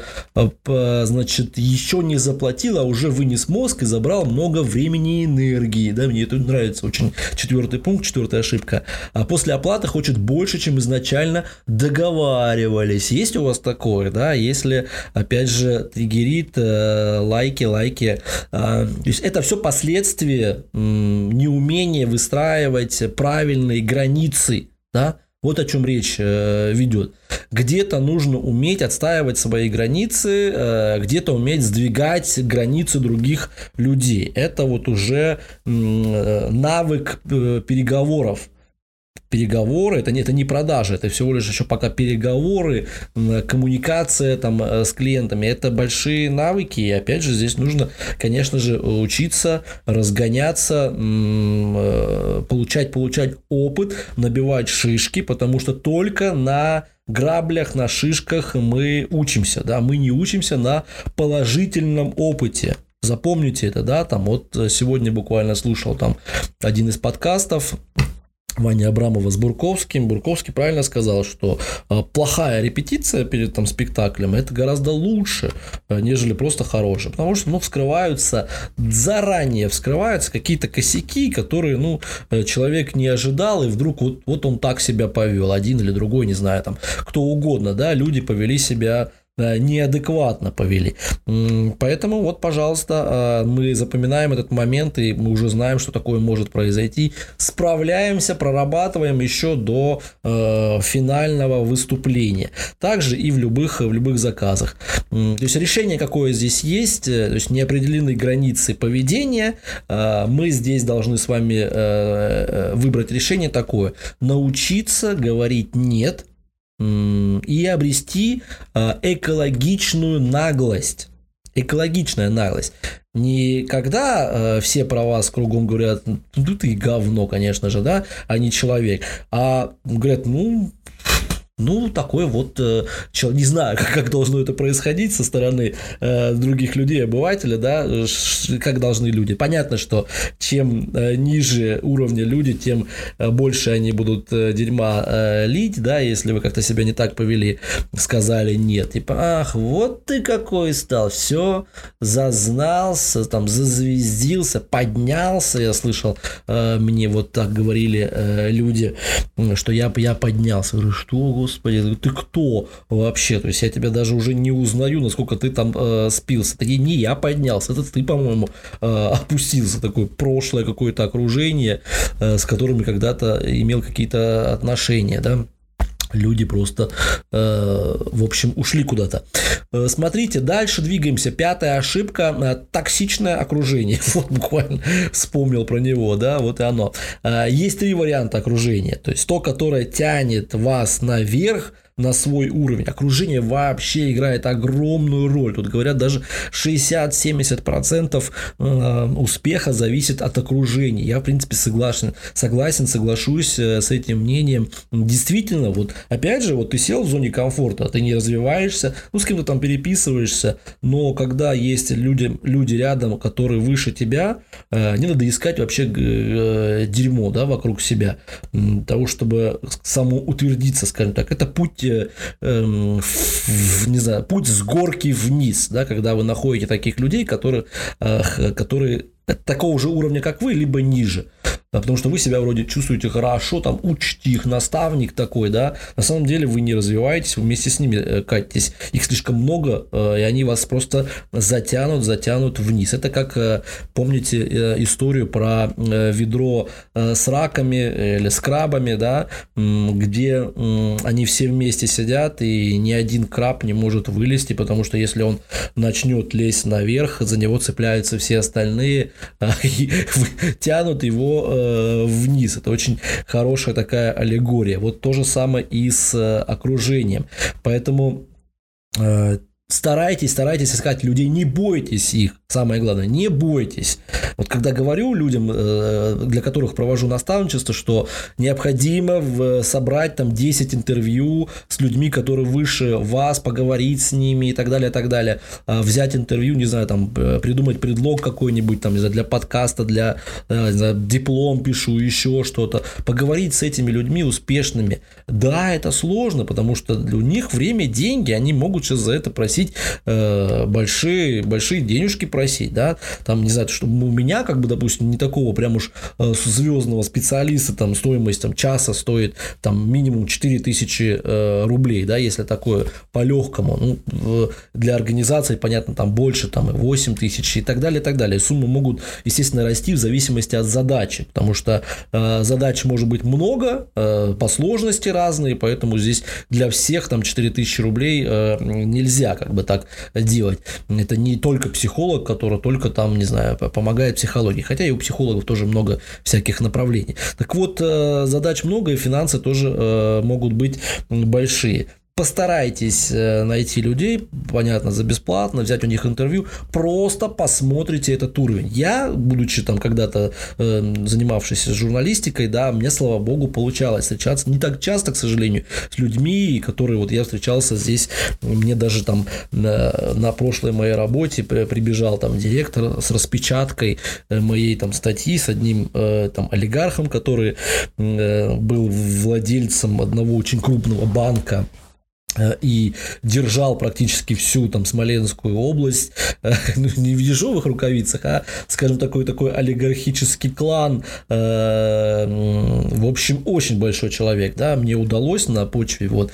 значит, еще не заплатил, а уже вынес мозг и забрал много времени и энергии, да, мне это нравится очень. Четвертый пункт, четвертая ошибка. А после оплаты хочет больше, чем изначально изначально договаривались. Есть у вас такое, да? Если, опять же, триггерит э, лайки, лайки. Э, то есть это все последствия э, неумения выстраивать правильные границы, да? Вот о чем речь э, ведет. Где-то нужно уметь отстаивать свои границы, э, где-то уметь сдвигать границы других людей. Это вот уже э, навык э, переговоров переговоры, это не, это не продажи, это всего лишь еще пока переговоры, коммуникация там э, с клиентами, это большие навыки, и опять же здесь нужно, конечно же, учиться, разгоняться, э, получать, получать опыт, набивать шишки, потому что только на граблях, на шишках мы учимся, да, мы не учимся на положительном опыте. Запомните это, да, там вот сегодня буквально слушал там один из подкастов, Вани Абрамова с Бурковским. Бурковский правильно сказал, что э, плохая репетиция перед там, спектаклем это гораздо лучше, э, нежели просто хорошая. Потому что ну, вскрываются, заранее вскрываются какие-то косяки, которые ну, э, человек не ожидал, и вдруг вот, вот он так себя повел, один или другой, не знаю, там кто угодно, да, люди повели себя неадекватно повели. Поэтому вот, пожалуйста, а, мы запоминаем этот момент, и мы уже знаем, что такое может произойти. Справляемся, прорабатываем еще до э, финального выступления. Также и в любых, в любых заказах. То есть решение какое здесь есть, э, то есть неопределенные границы поведения. Э, мы здесь должны с вами выбрать решение такое. Научиться говорить «нет», и обрести а, экологичную наглость. Экологичная наглость. Не когда э, все про вас кругом говорят, ну ты говно, конечно же, да, а не человек, а говорят, ну ну, такой вот, э, не знаю, как должно это происходить со стороны э, других людей, обывателя, да, как должны люди. Понятно, что чем э, ниже уровня люди, тем больше они будут дерьма лить, да, если вы как-то себя не так повели, сказали нет, типа, ах, вот ты какой стал, все, зазнался, там, зазвездился, поднялся, я слышал, мне вот так говорили люди, что я, я поднялся, говорю, что, господи, ты кто вообще? То есть я тебя даже уже не узнаю, насколько ты там э, спился. Такие, не я поднялся, это ты, по-моему, э, опустился. Такое прошлое какое-то окружение, э, с которыми когда-то имел какие-то отношения, да люди просто, э, в общем, ушли куда-то. Э, смотрите, дальше двигаемся. Пятая ошибка э, – токсичное окружение. Вот буквально вспомнил про него, да, вот и оно. Есть три варианта окружения. То есть, то, которое тянет вас наверх – на свой уровень. Окружение вообще играет огромную роль. Тут говорят, даже 60-70% э, успеха зависит от окружения. Я, в принципе, согласен, согласен, соглашусь э, с этим мнением. Действительно, вот опять же, вот ты сел в зоне комфорта, ты не развиваешься, ну, с кем-то там переписываешься, но когда есть люди, люди рядом, которые выше тебя, э, не надо искать вообще дерьмо, да, вокруг себя, того, чтобы самоутвердиться, скажем так. Это путь э, э, в, не знаю, путь с горки вниз, да, когда вы находите таких людей, которые, э, которые такого же уровня, как вы, либо ниже. Да, потому что вы себя вроде чувствуете хорошо, там учите их, наставник такой, да, на самом деле вы не развиваетесь, вы вместе с ними э, катитесь, их слишком много, э, и они вас просто затянут, затянут вниз. Это как, э, помните историю про ведро с раками или с крабами, да, где они все вместе сидят, и ни один краб не может вылезти, потому что если он начнет лезть наверх, за него цепляются все остальные, тянут его Э, вниз. Это очень хорошая такая аллегория. Вот то же самое и с э, окружением. Поэтому э, старайтесь, старайтесь искать людей, не бойтесь их. Самое главное, не бойтесь. Вот когда говорю людям, э, для которых провожу наставничество, что необходимо собрать там 10 интервью с людьми, которые выше вас, поговорить с ними и так далее, и так далее. А взять интервью, не знаю, там э, придумать предлог какой-нибудь, там, не знаю, для подкаста, для, э, не знаю, диплом пишу, еще что-то. Поговорить с этими людьми успешными. Да, это сложно, потому что у них время, деньги, они могут сейчас за это просить большие, большие денежки просить, да, там, не знаю, чтобы у меня, как бы, допустим, не такого прям уж э, звездного специалиста, там, стоимость там, часа стоит там минимум 4000 э, рублей, да, если такое по-легкому, ну, для организации, понятно, там больше, там, и 8 тысяч и так далее, и так далее. Суммы могут, естественно, расти в зависимости от задачи, потому что э, задач может быть много, э, по сложности разные, поэтому здесь для всех там 4000 рублей э, нельзя как бы так делать. Это не только психолог, который только там, не знаю, помогает психологии. Хотя и у психологов тоже много всяких направлений. Так вот, э, задач много, и финансы тоже э, могут быть большие. Постарайтесь э, найти людей, понятно, за бесплатно, взять у них интервью, просто посмотрите этот уровень. Я, будучи там когда-то э, занимавшийся журналистикой, да, мне, слава богу, получалось встречаться не так часто, к сожалению, с людьми, которые вот я встречался здесь, мне даже там на, на прошлой моей работе прибежал там директор с распечаткой э, моей там статьи с одним э, там олигархом, который э, был владельцем одного очень крупного банка Э, и держал практически всю там Смоленскую область, э, ну, не в ежовых рукавицах, а, скажем, такой такой олигархический клан, э, в общем, очень большой человек, да, мне удалось на почве вот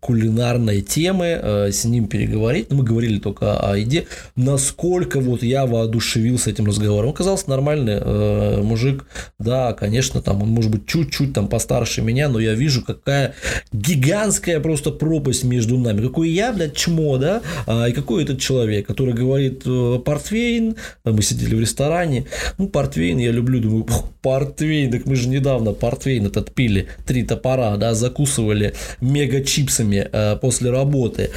кулинарной темы с ним переговорить, мы говорили только о еде, насколько вот я воодушевился этим разговором, он казался нормальный мужик, да, конечно, там он может быть чуть-чуть там постарше меня, но я вижу, какая гигантская просто пропасть между нами. Какой я, блядь, чмо, да, а, и какой этот человек, который говорит э, портвейн, мы сидели в ресторане, ну, портвейн я люблю, думаю, портвейн, так мы же недавно портвейн этот пили, три топора, да, закусывали мега чипсами э, после работы,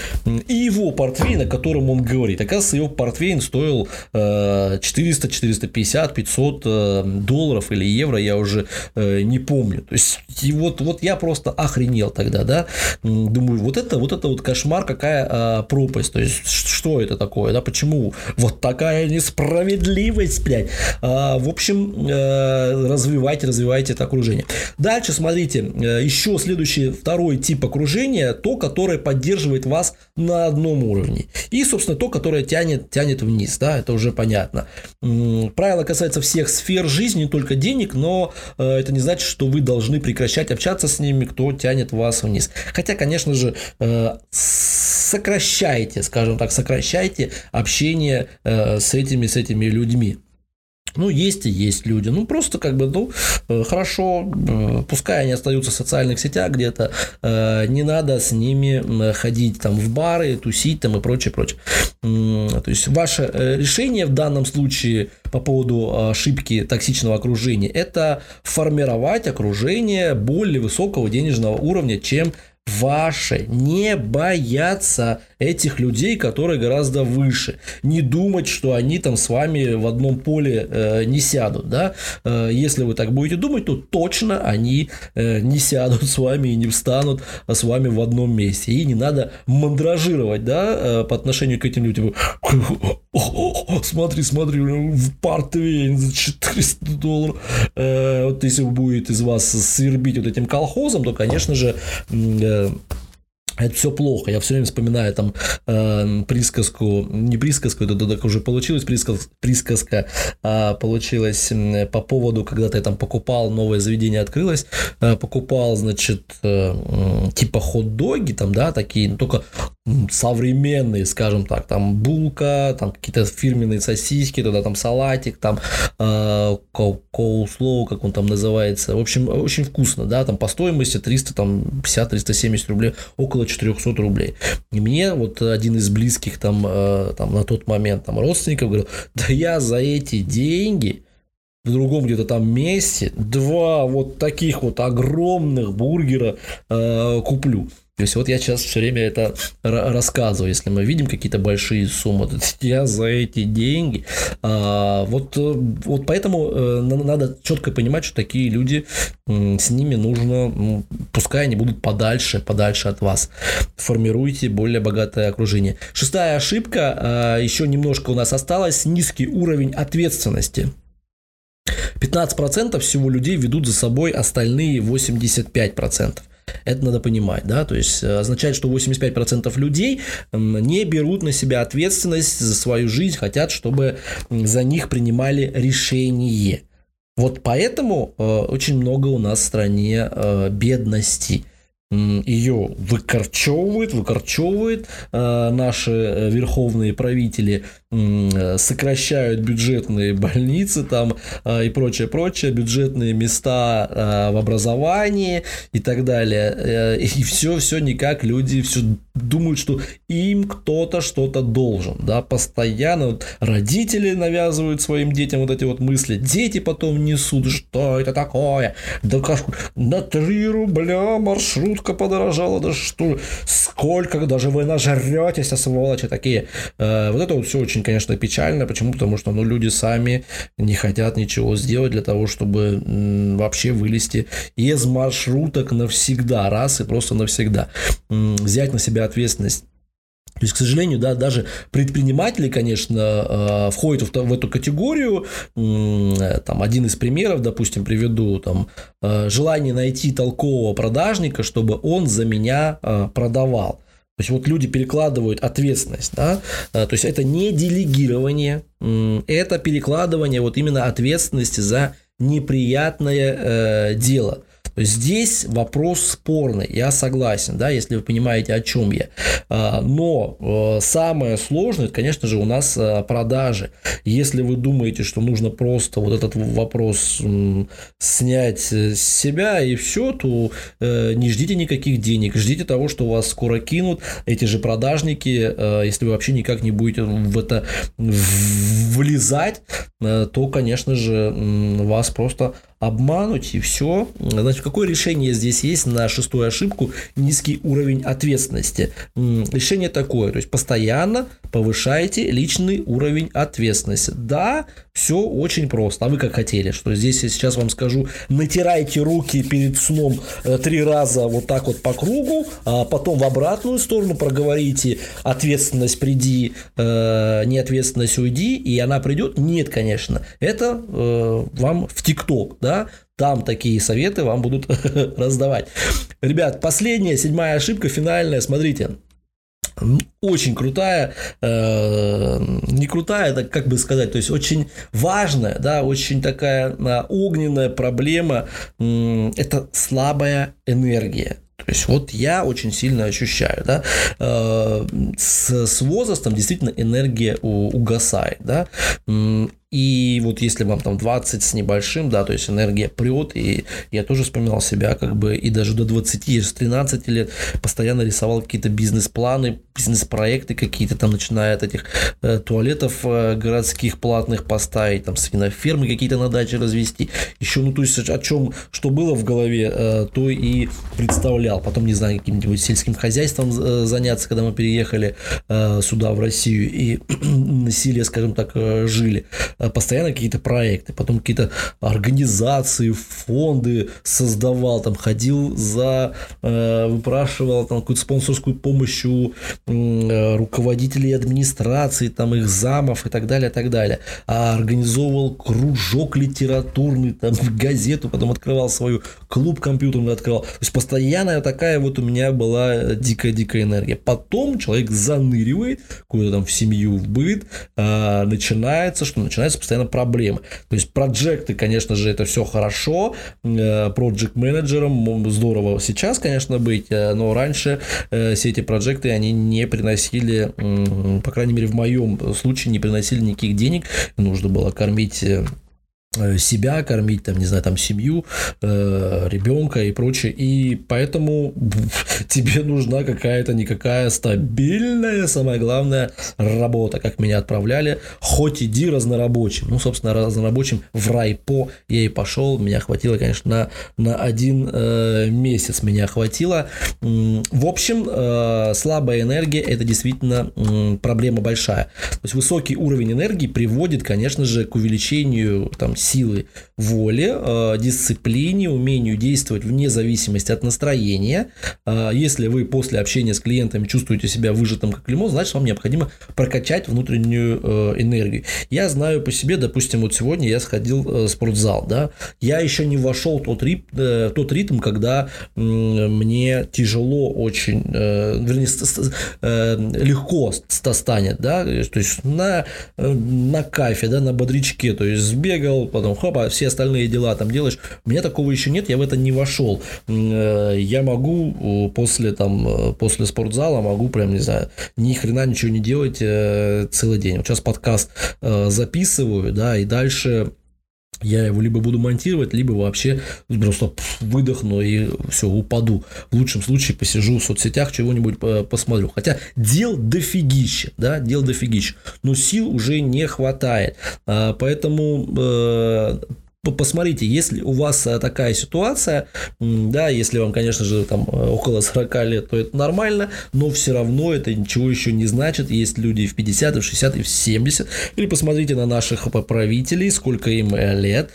и его портвейн, о котором он говорит, оказывается, его портвейн стоил э, 400, 450, 500 э, долларов или евро, я уже э, не помню, то есть, и вот, вот я просто охренел тогда, да, думаю, вот это вот это вот кошмар, какая а, пропасть, то есть что это такое, да, почему вот такая несправедливость, блядь. А, в общем, а, развивайте, развивайте это окружение. Дальше, смотрите, э, еще следующий, второй тип окружения, то, которое поддерживает вас на одном уровне. И, собственно, то, которое тянет, тянет вниз, да, это уже понятно. Правило касается всех сфер жизни, не только денег, но э, это не значит, что вы должны прекращать общаться с ними, кто тянет вас вниз. Хотя, конечно же, э, сокращайте, скажем так, сокращайте общение э, с этими, с этими людьми. Ну, есть и есть люди. Ну, просто как бы, ну, э, хорошо, пускай они остаются в социальных сетях где-то, не надо с ними ходить там в бары, тусить там и прочее, прочее. То есть, ваше решение в данном случае по поводу ошибки токсичного окружения – это формировать окружение более высокого денежного уровня, чем ваше, не бояться этих людей, которые гораздо выше, не думать, что они там с вами в одном поле э, не сядут, да, э, если вы так будете думать, то точно они э, не сядут с вами и не встанут с вами в одном месте, и не надо мандражировать, да, э, по отношению к этим людям, смотри, смотри, в портвейн за 400 долларов, э, вот если будет из вас свербить вот этим колхозом, то, конечно же, э, Um. Это все плохо. Я все время вспоминаю там э, присказку, не присказку, это так уже получилось присказ, присказка, а получилось по поводу, когда ты там покупал, новое заведение открылось, э, покупал, значит, э, типа хот-доги там, да, такие, ну, только современные, скажем так, там булка, там какие-то фирменные сосиски, туда там салатик, там э, коуслоу, как он там называется. В общем, очень вкусно, да, там по стоимости 300, там 50-370 рублей, около 400 рублей. И мне вот один из близких там, э, там на тот момент там родственников говорил, да я за эти деньги в другом где-то там месте два вот таких вот огромных бургера э, куплю. То есть вот я сейчас все время это рассказываю, если мы видим какие-то большие суммы, то я за эти деньги. А, вот, э, вот поэтому э, надо четко понимать, что такие люди, с ними нужно, пускай они будут подальше, подальше от вас. Формируйте более богатое окружение. Шестая ошибка, а, еще немножко у нас осталось, низкий уровень ответственности. 15% всего людей ведут за собой остальные 85%. Это надо понимать, да, то есть э, означает, что 85% людей не берут на себя ответственность за свою жизнь, хотят, чтобы за них принимали решение. Вот поэтому э, очень много у нас в стране э, бедности ее выкорчевывают, выкорчевывают наши верховные правители, сокращают бюджетные больницы там и прочее, прочее, бюджетные места в образовании и так далее. И все, все никак люди все думают, что им кто-то что-то должен, да, постоянно вот родители навязывают своим детям вот эти вот мысли, дети потом несут, что это такое, да как на 3 рубля маршрутка подорожала, да что, сколько, даже вы нажретесь, а сволочи такие. Э, вот это вот все очень, конечно, печально, почему? Потому что, ну, люди сами не хотят ничего сделать для того, чтобы вообще вылезти из маршруток навсегда, раз и просто навсегда. Взять на себя ответственность то есть, к сожалению, да, даже предприниматели, конечно, э, входят в, эту категорию. Там один из примеров, допустим, приведу, там, э, желание найти толкового продажника, чтобы он за меня э, продавал. То есть вот люди перекладывают ответственность, да, то есть это не делегирование, это перекладывание вот именно ответственности за неприятное дело. Здесь вопрос спорный, я согласен, да, если вы понимаете, о чем я. А, но э, самое сложное, конечно же, у нас э, продажи. Если вы думаете, что нужно просто вот этот вопрос снять с себя и все, то э, не ждите никаких денег, ждите того, что вас скоро кинут эти же продажники, если вы вообще никак не будете в это влезать, то, конечно же, вас просто обмануть и все. Значит, какое решение здесь есть на шестую ошибку? Низкий уровень ответственности. Решение такое, то есть постоянно повышайте личный уровень ответственности. Да, все очень просто. А вы как хотели, что здесь я сейчас вам скажу, натирайте руки перед сном э, три раза вот так вот по кругу, а потом в обратную сторону проговорите ответственность приди, э, неответственность уйди, и она придет. Нет, конечно, это э, вам в ТикТок, да, там такие советы вам будут раздавать. Ребят, последняя, седьмая ошибка, финальная, смотрите очень крутая, э, не крутая, это как бы сказать, то есть очень важная, да, очень такая э, огненная проблема, э, это слабая энергия. То есть вот я очень сильно ощущаю, да, э, с, с возрастом действительно энергия угасает, да, и вот если вам там 20 с небольшим, да, то есть энергия прет, и я тоже вспоминал себя как бы и даже до 20, с 13 лет постоянно рисовал какие-то бизнес-планы, бизнес-проекты какие-то там, начиная от этих э, туалетов э, городских платных поставить, там свинофермы какие-то на даче развести, еще, ну, то есть о чем, что было в голове, э, то и представлял. Потом, не знаю, каким-нибудь сельским хозяйством э, заняться, когда мы переехали э, сюда, в Россию, и насилие, скажем так, э, жили. Э, постоянно какие-то проекты, потом какие-то организации, фонды создавал, там ходил за, э, выпрашивал там какую-то спонсорскую помощь у э, руководителей администрации, там их замов и так далее, и так далее. А организовывал кружок литературный, там газету, потом открывал свою клуб компьютерный открывал. То есть постоянная такая вот у меня была дикая-дикая энергия. Потом человек заныривает куда-то там в семью, в быт, начинается, что начинается начинаются постоянно проблемы. То есть проекты, конечно же, это все хорошо, проект менеджером здорово сейчас, конечно, быть, э, но раньше э, все эти проекты, они не приносили, по крайней мере, в моем случае, не приносили никаких денег, нужно было кормить э, Э, себя кормить, там, не знаю, там, семью, э, ребенка и прочее. И поэтому тебе нужна какая-то никакая стабильная, самое главное, работа, как меня отправляли. Хоть иди разнорабочим. Ну, собственно, разнорабочим в райпо я и пошел. Меня хватило, конечно, на, на один э, месяц меня хватило. В общем, э, слабая энергия – это действительно э, проблема большая. То есть, высокий уровень энергии приводит, конечно же, к увеличению там, силы воли, э, дисциплине, умению действовать вне зависимости от настроения. Э, если вы после общения с клиентами чувствуете себя выжатым как лимон, значит вам необходимо прокачать внутреннюю э, энергию. Я знаю по себе, допустим, вот сегодня я сходил в спортзал, да, я еще не вошел в тот, рип, тот ритм, когда мне тяжело очень, вернее, легко станет, да, то есть на, на кайфе, да, на бодрячке, то есть сбегал, потом хоп, а все остальные дела там делаешь. У меня такого еще нет, я в это не вошел. Э, я могу после там, э, после спортзала могу прям, не знаю, ни хрена ничего не делать целый день. Вот сейчас подкаст записываю, да, и дальше я его либо буду монтировать, либо вообще просто выдохну и все, упаду. В лучшем случае посижу в соцсетях, чего-нибудь посмотрю. Хотя дел дофигища, да, дел дофигища, но сил уже не хватает. А, поэтому э, посмотрите, если у вас э, такая ситуация, да, если вам, конечно же, там э, около 40 лет, то это нормально, но все равно это ничего еще не значит. Есть люди и в 50, и в 60, и в 70. Или посмотрите на наших правителей, сколько им э, лет,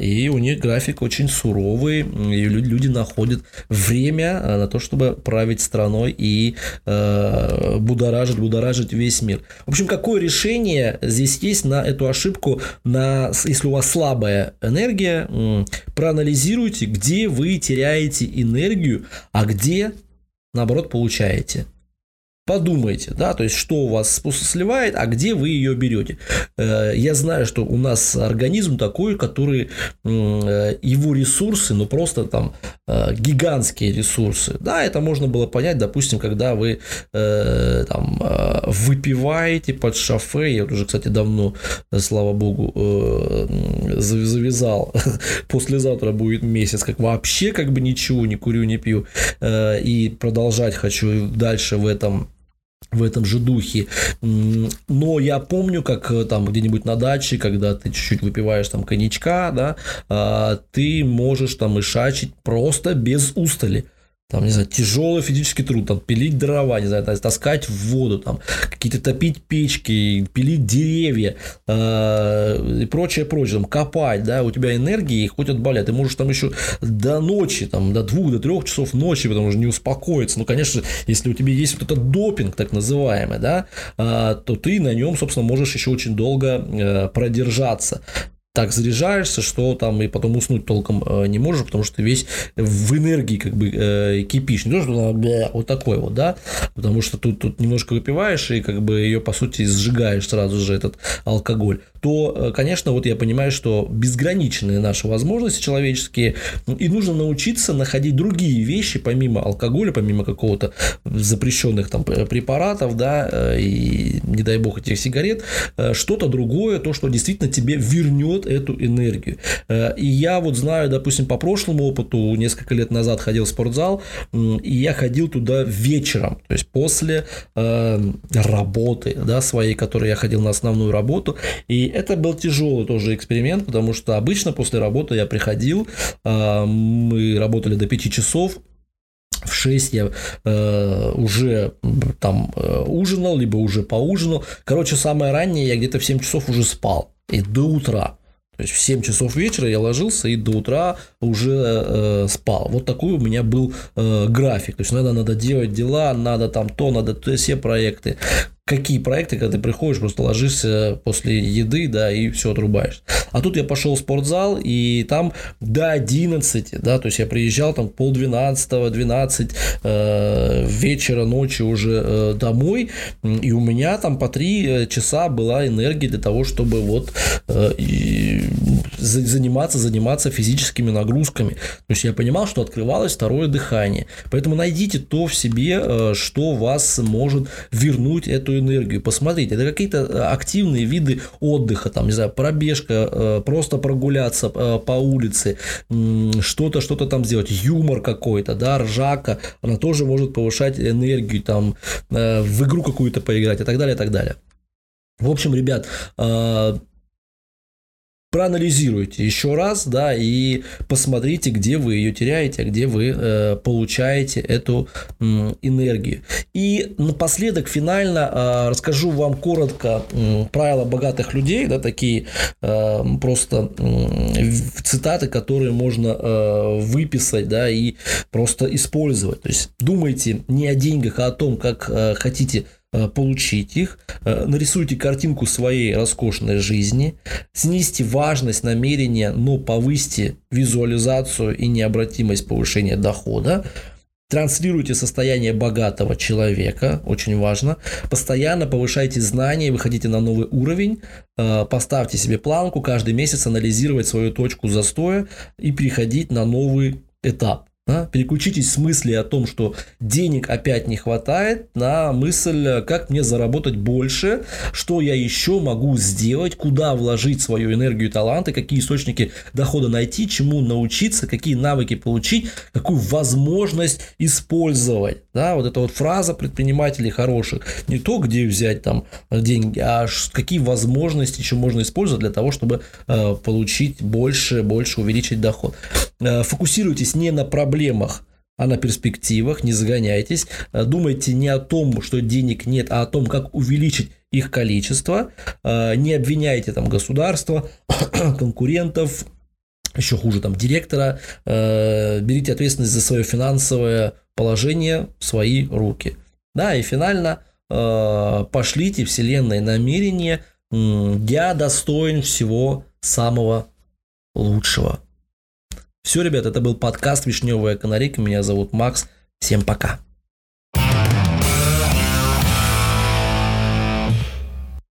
и у них график очень суровый, и люди находят время на то, чтобы править страной и будоражить, будоражить весь мир. В общем, какое решение здесь есть на эту ошибку, на, если у вас слабая энергия, проанализируйте, где вы теряете энергию, а где, наоборот, получаете. Подумайте, да, то есть, что у вас сливает, а где вы ее берете. Э, я знаю, что у нас организм такой, который, э, его ресурсы, ну, просто там э, гигантские ресурсы. Да, это можно было понять, допустим, когда вы там выпиваете под шофе, я уже, кстати, давно, слава богу, завязал, послезавтра будет месяц, как вообще как бы ничего не курю, не пью, и продолжать хочу дальше в этом в этом же духе. Но я помню, как э, там где-нибудь на даче, когда ты чуть-чуть выпиваешь там коньячка, да, а, ты можешь там и шачить просто без устали там, не знаю, тяжелый физический труд, там, пилить дрова, не знаю, таскать в воду, там, какие-то топить печки, пилить деревья э, и прочее, прочее, там, копать, да, у тебя энергии хоть отбавлять, ты можешь там еще до ночи, там, до двух, до трех часов ночи, потому что не успокоиться, ну, конечно, если у тебя есть вот этот допинг, так называемый, да, э, то ты на нем, собственно, можешь еще очень долго э, продержаться так заряжаешься, что там и потом уснуть толком э, не можешь, потому что весь в энергии как бы э, кипишь. Не то, что бля, вот такой вот, да, потому что тут, тут немножко выпиваешь и как бы ее, по сути, сжигаешь сразу же этот алкоголь то, э, конечно, вот я понимаю, что безграничные наши возможности человеческие, и нужно научиться находить другие вещи, помимо алкоголя, помимо какого-то запрещенных там препаратов, да, э, и, не дай бог, этих сигарет, что-то другое, то, что действительно тебе вернет эту энергию. И я вот знаю, допустим, по прошлому опыту, несколько лет назад ходил в спортзал, и я ходил туда вечером, то есть после работы, да, своей, которой я ходил на основную работу, и это был тяжелый тоже эксперимент, потому что обычно после работы я приходил, а, мы работали до 5 часов, в 6 я э, уже там э, ужинал, либо уже поужинал. Короче, самое раннее я где-то в 7 часов уже спал. И до утра. То есть в 7 часов вечера я ложился и до утра уже э, спал. Вот такой у меня был э, график. То есть надо, надо делать дела, надо там то, надо то, все проекты какие проекты, когда ты приходишь, просто ложишься после еды, да, и все отрубаешь. А тут я пошел в спортзал, и там до 11, да, то есть я приезжал там пол 12, 12 э, вечера, ночи уже э, домой, и у меня там по 3 э, часа была энергия для того, чтобы вот э, и заниматься, заниматься физическими нагрузками. То есть я понимал, что открывалось второе дыхание. Поэтому найдите то в себе, э, что вас может вернуть эту энергию. Посмотрите, это какие-то э, активные виды отдыха, там, не знаю, пробежка, э, просто прогуляться э, по улице, что-то, что-то там сделать, юмор какой-то, да, ржака, она тоже может повышать энергию, там, в игру какую-то поиграть и так далее, и так далее. В общем, ребят, проанализируйте еще раз, да, и посмотрите, где вы ее теряете, а где вы э, получаете эту э, энергию. И напоследок финально э, расскажу вам коротко э, правила богатых людей, да, такие э, просто э, цитаты, которые можно э, выписать, да, и просто использовать. То есть думайте не о деньгах, а о том, как э, хотите получить их, э, нарисуйте картинку своей роскошной жизни, снизьте важность намерения, но повысьте визуализацию и необратимость повышения дохода, Транслируйте состояние богатого человека, очень важно. Постоянно повышайте знания, выходите на новый уровень. Э, поставьте себе планку каждый месяц анализировать свою точку застоя и переходить на новый этап. Да? Переключитесь с мысли о том, что денег опять не хватает, на мысль, как мне заработать больше, что я еще могу сделать, куда вложить свою энергию и таланты, какие источники дохода найти, чему научиться, какие навыки получить, какую возможность использовать. Да? Вот эта вот фраза предпринимателей хороших. Не то, где взять там деньги, а какие возможности еще можно использовать для того, чтобы э, получить больше, больше увеличить доход. Э, фокусируйтесь не на проблемах, а на перспективах, не загоняйтесь. Э, думайте не о том, что денег нет, а о том, как увеличить их количество. Э, не обвиняйте там государство, конкурентов, еще хуже там директора. Берите ответственность за свое финансовое положение в свои руки. Да, и финально пошлите вселенной намерение «Я достоин всего самого лучшего». Все, ребят, это был подкаст «Вишневая канарейка». Меня зовут Макс. Всем пока.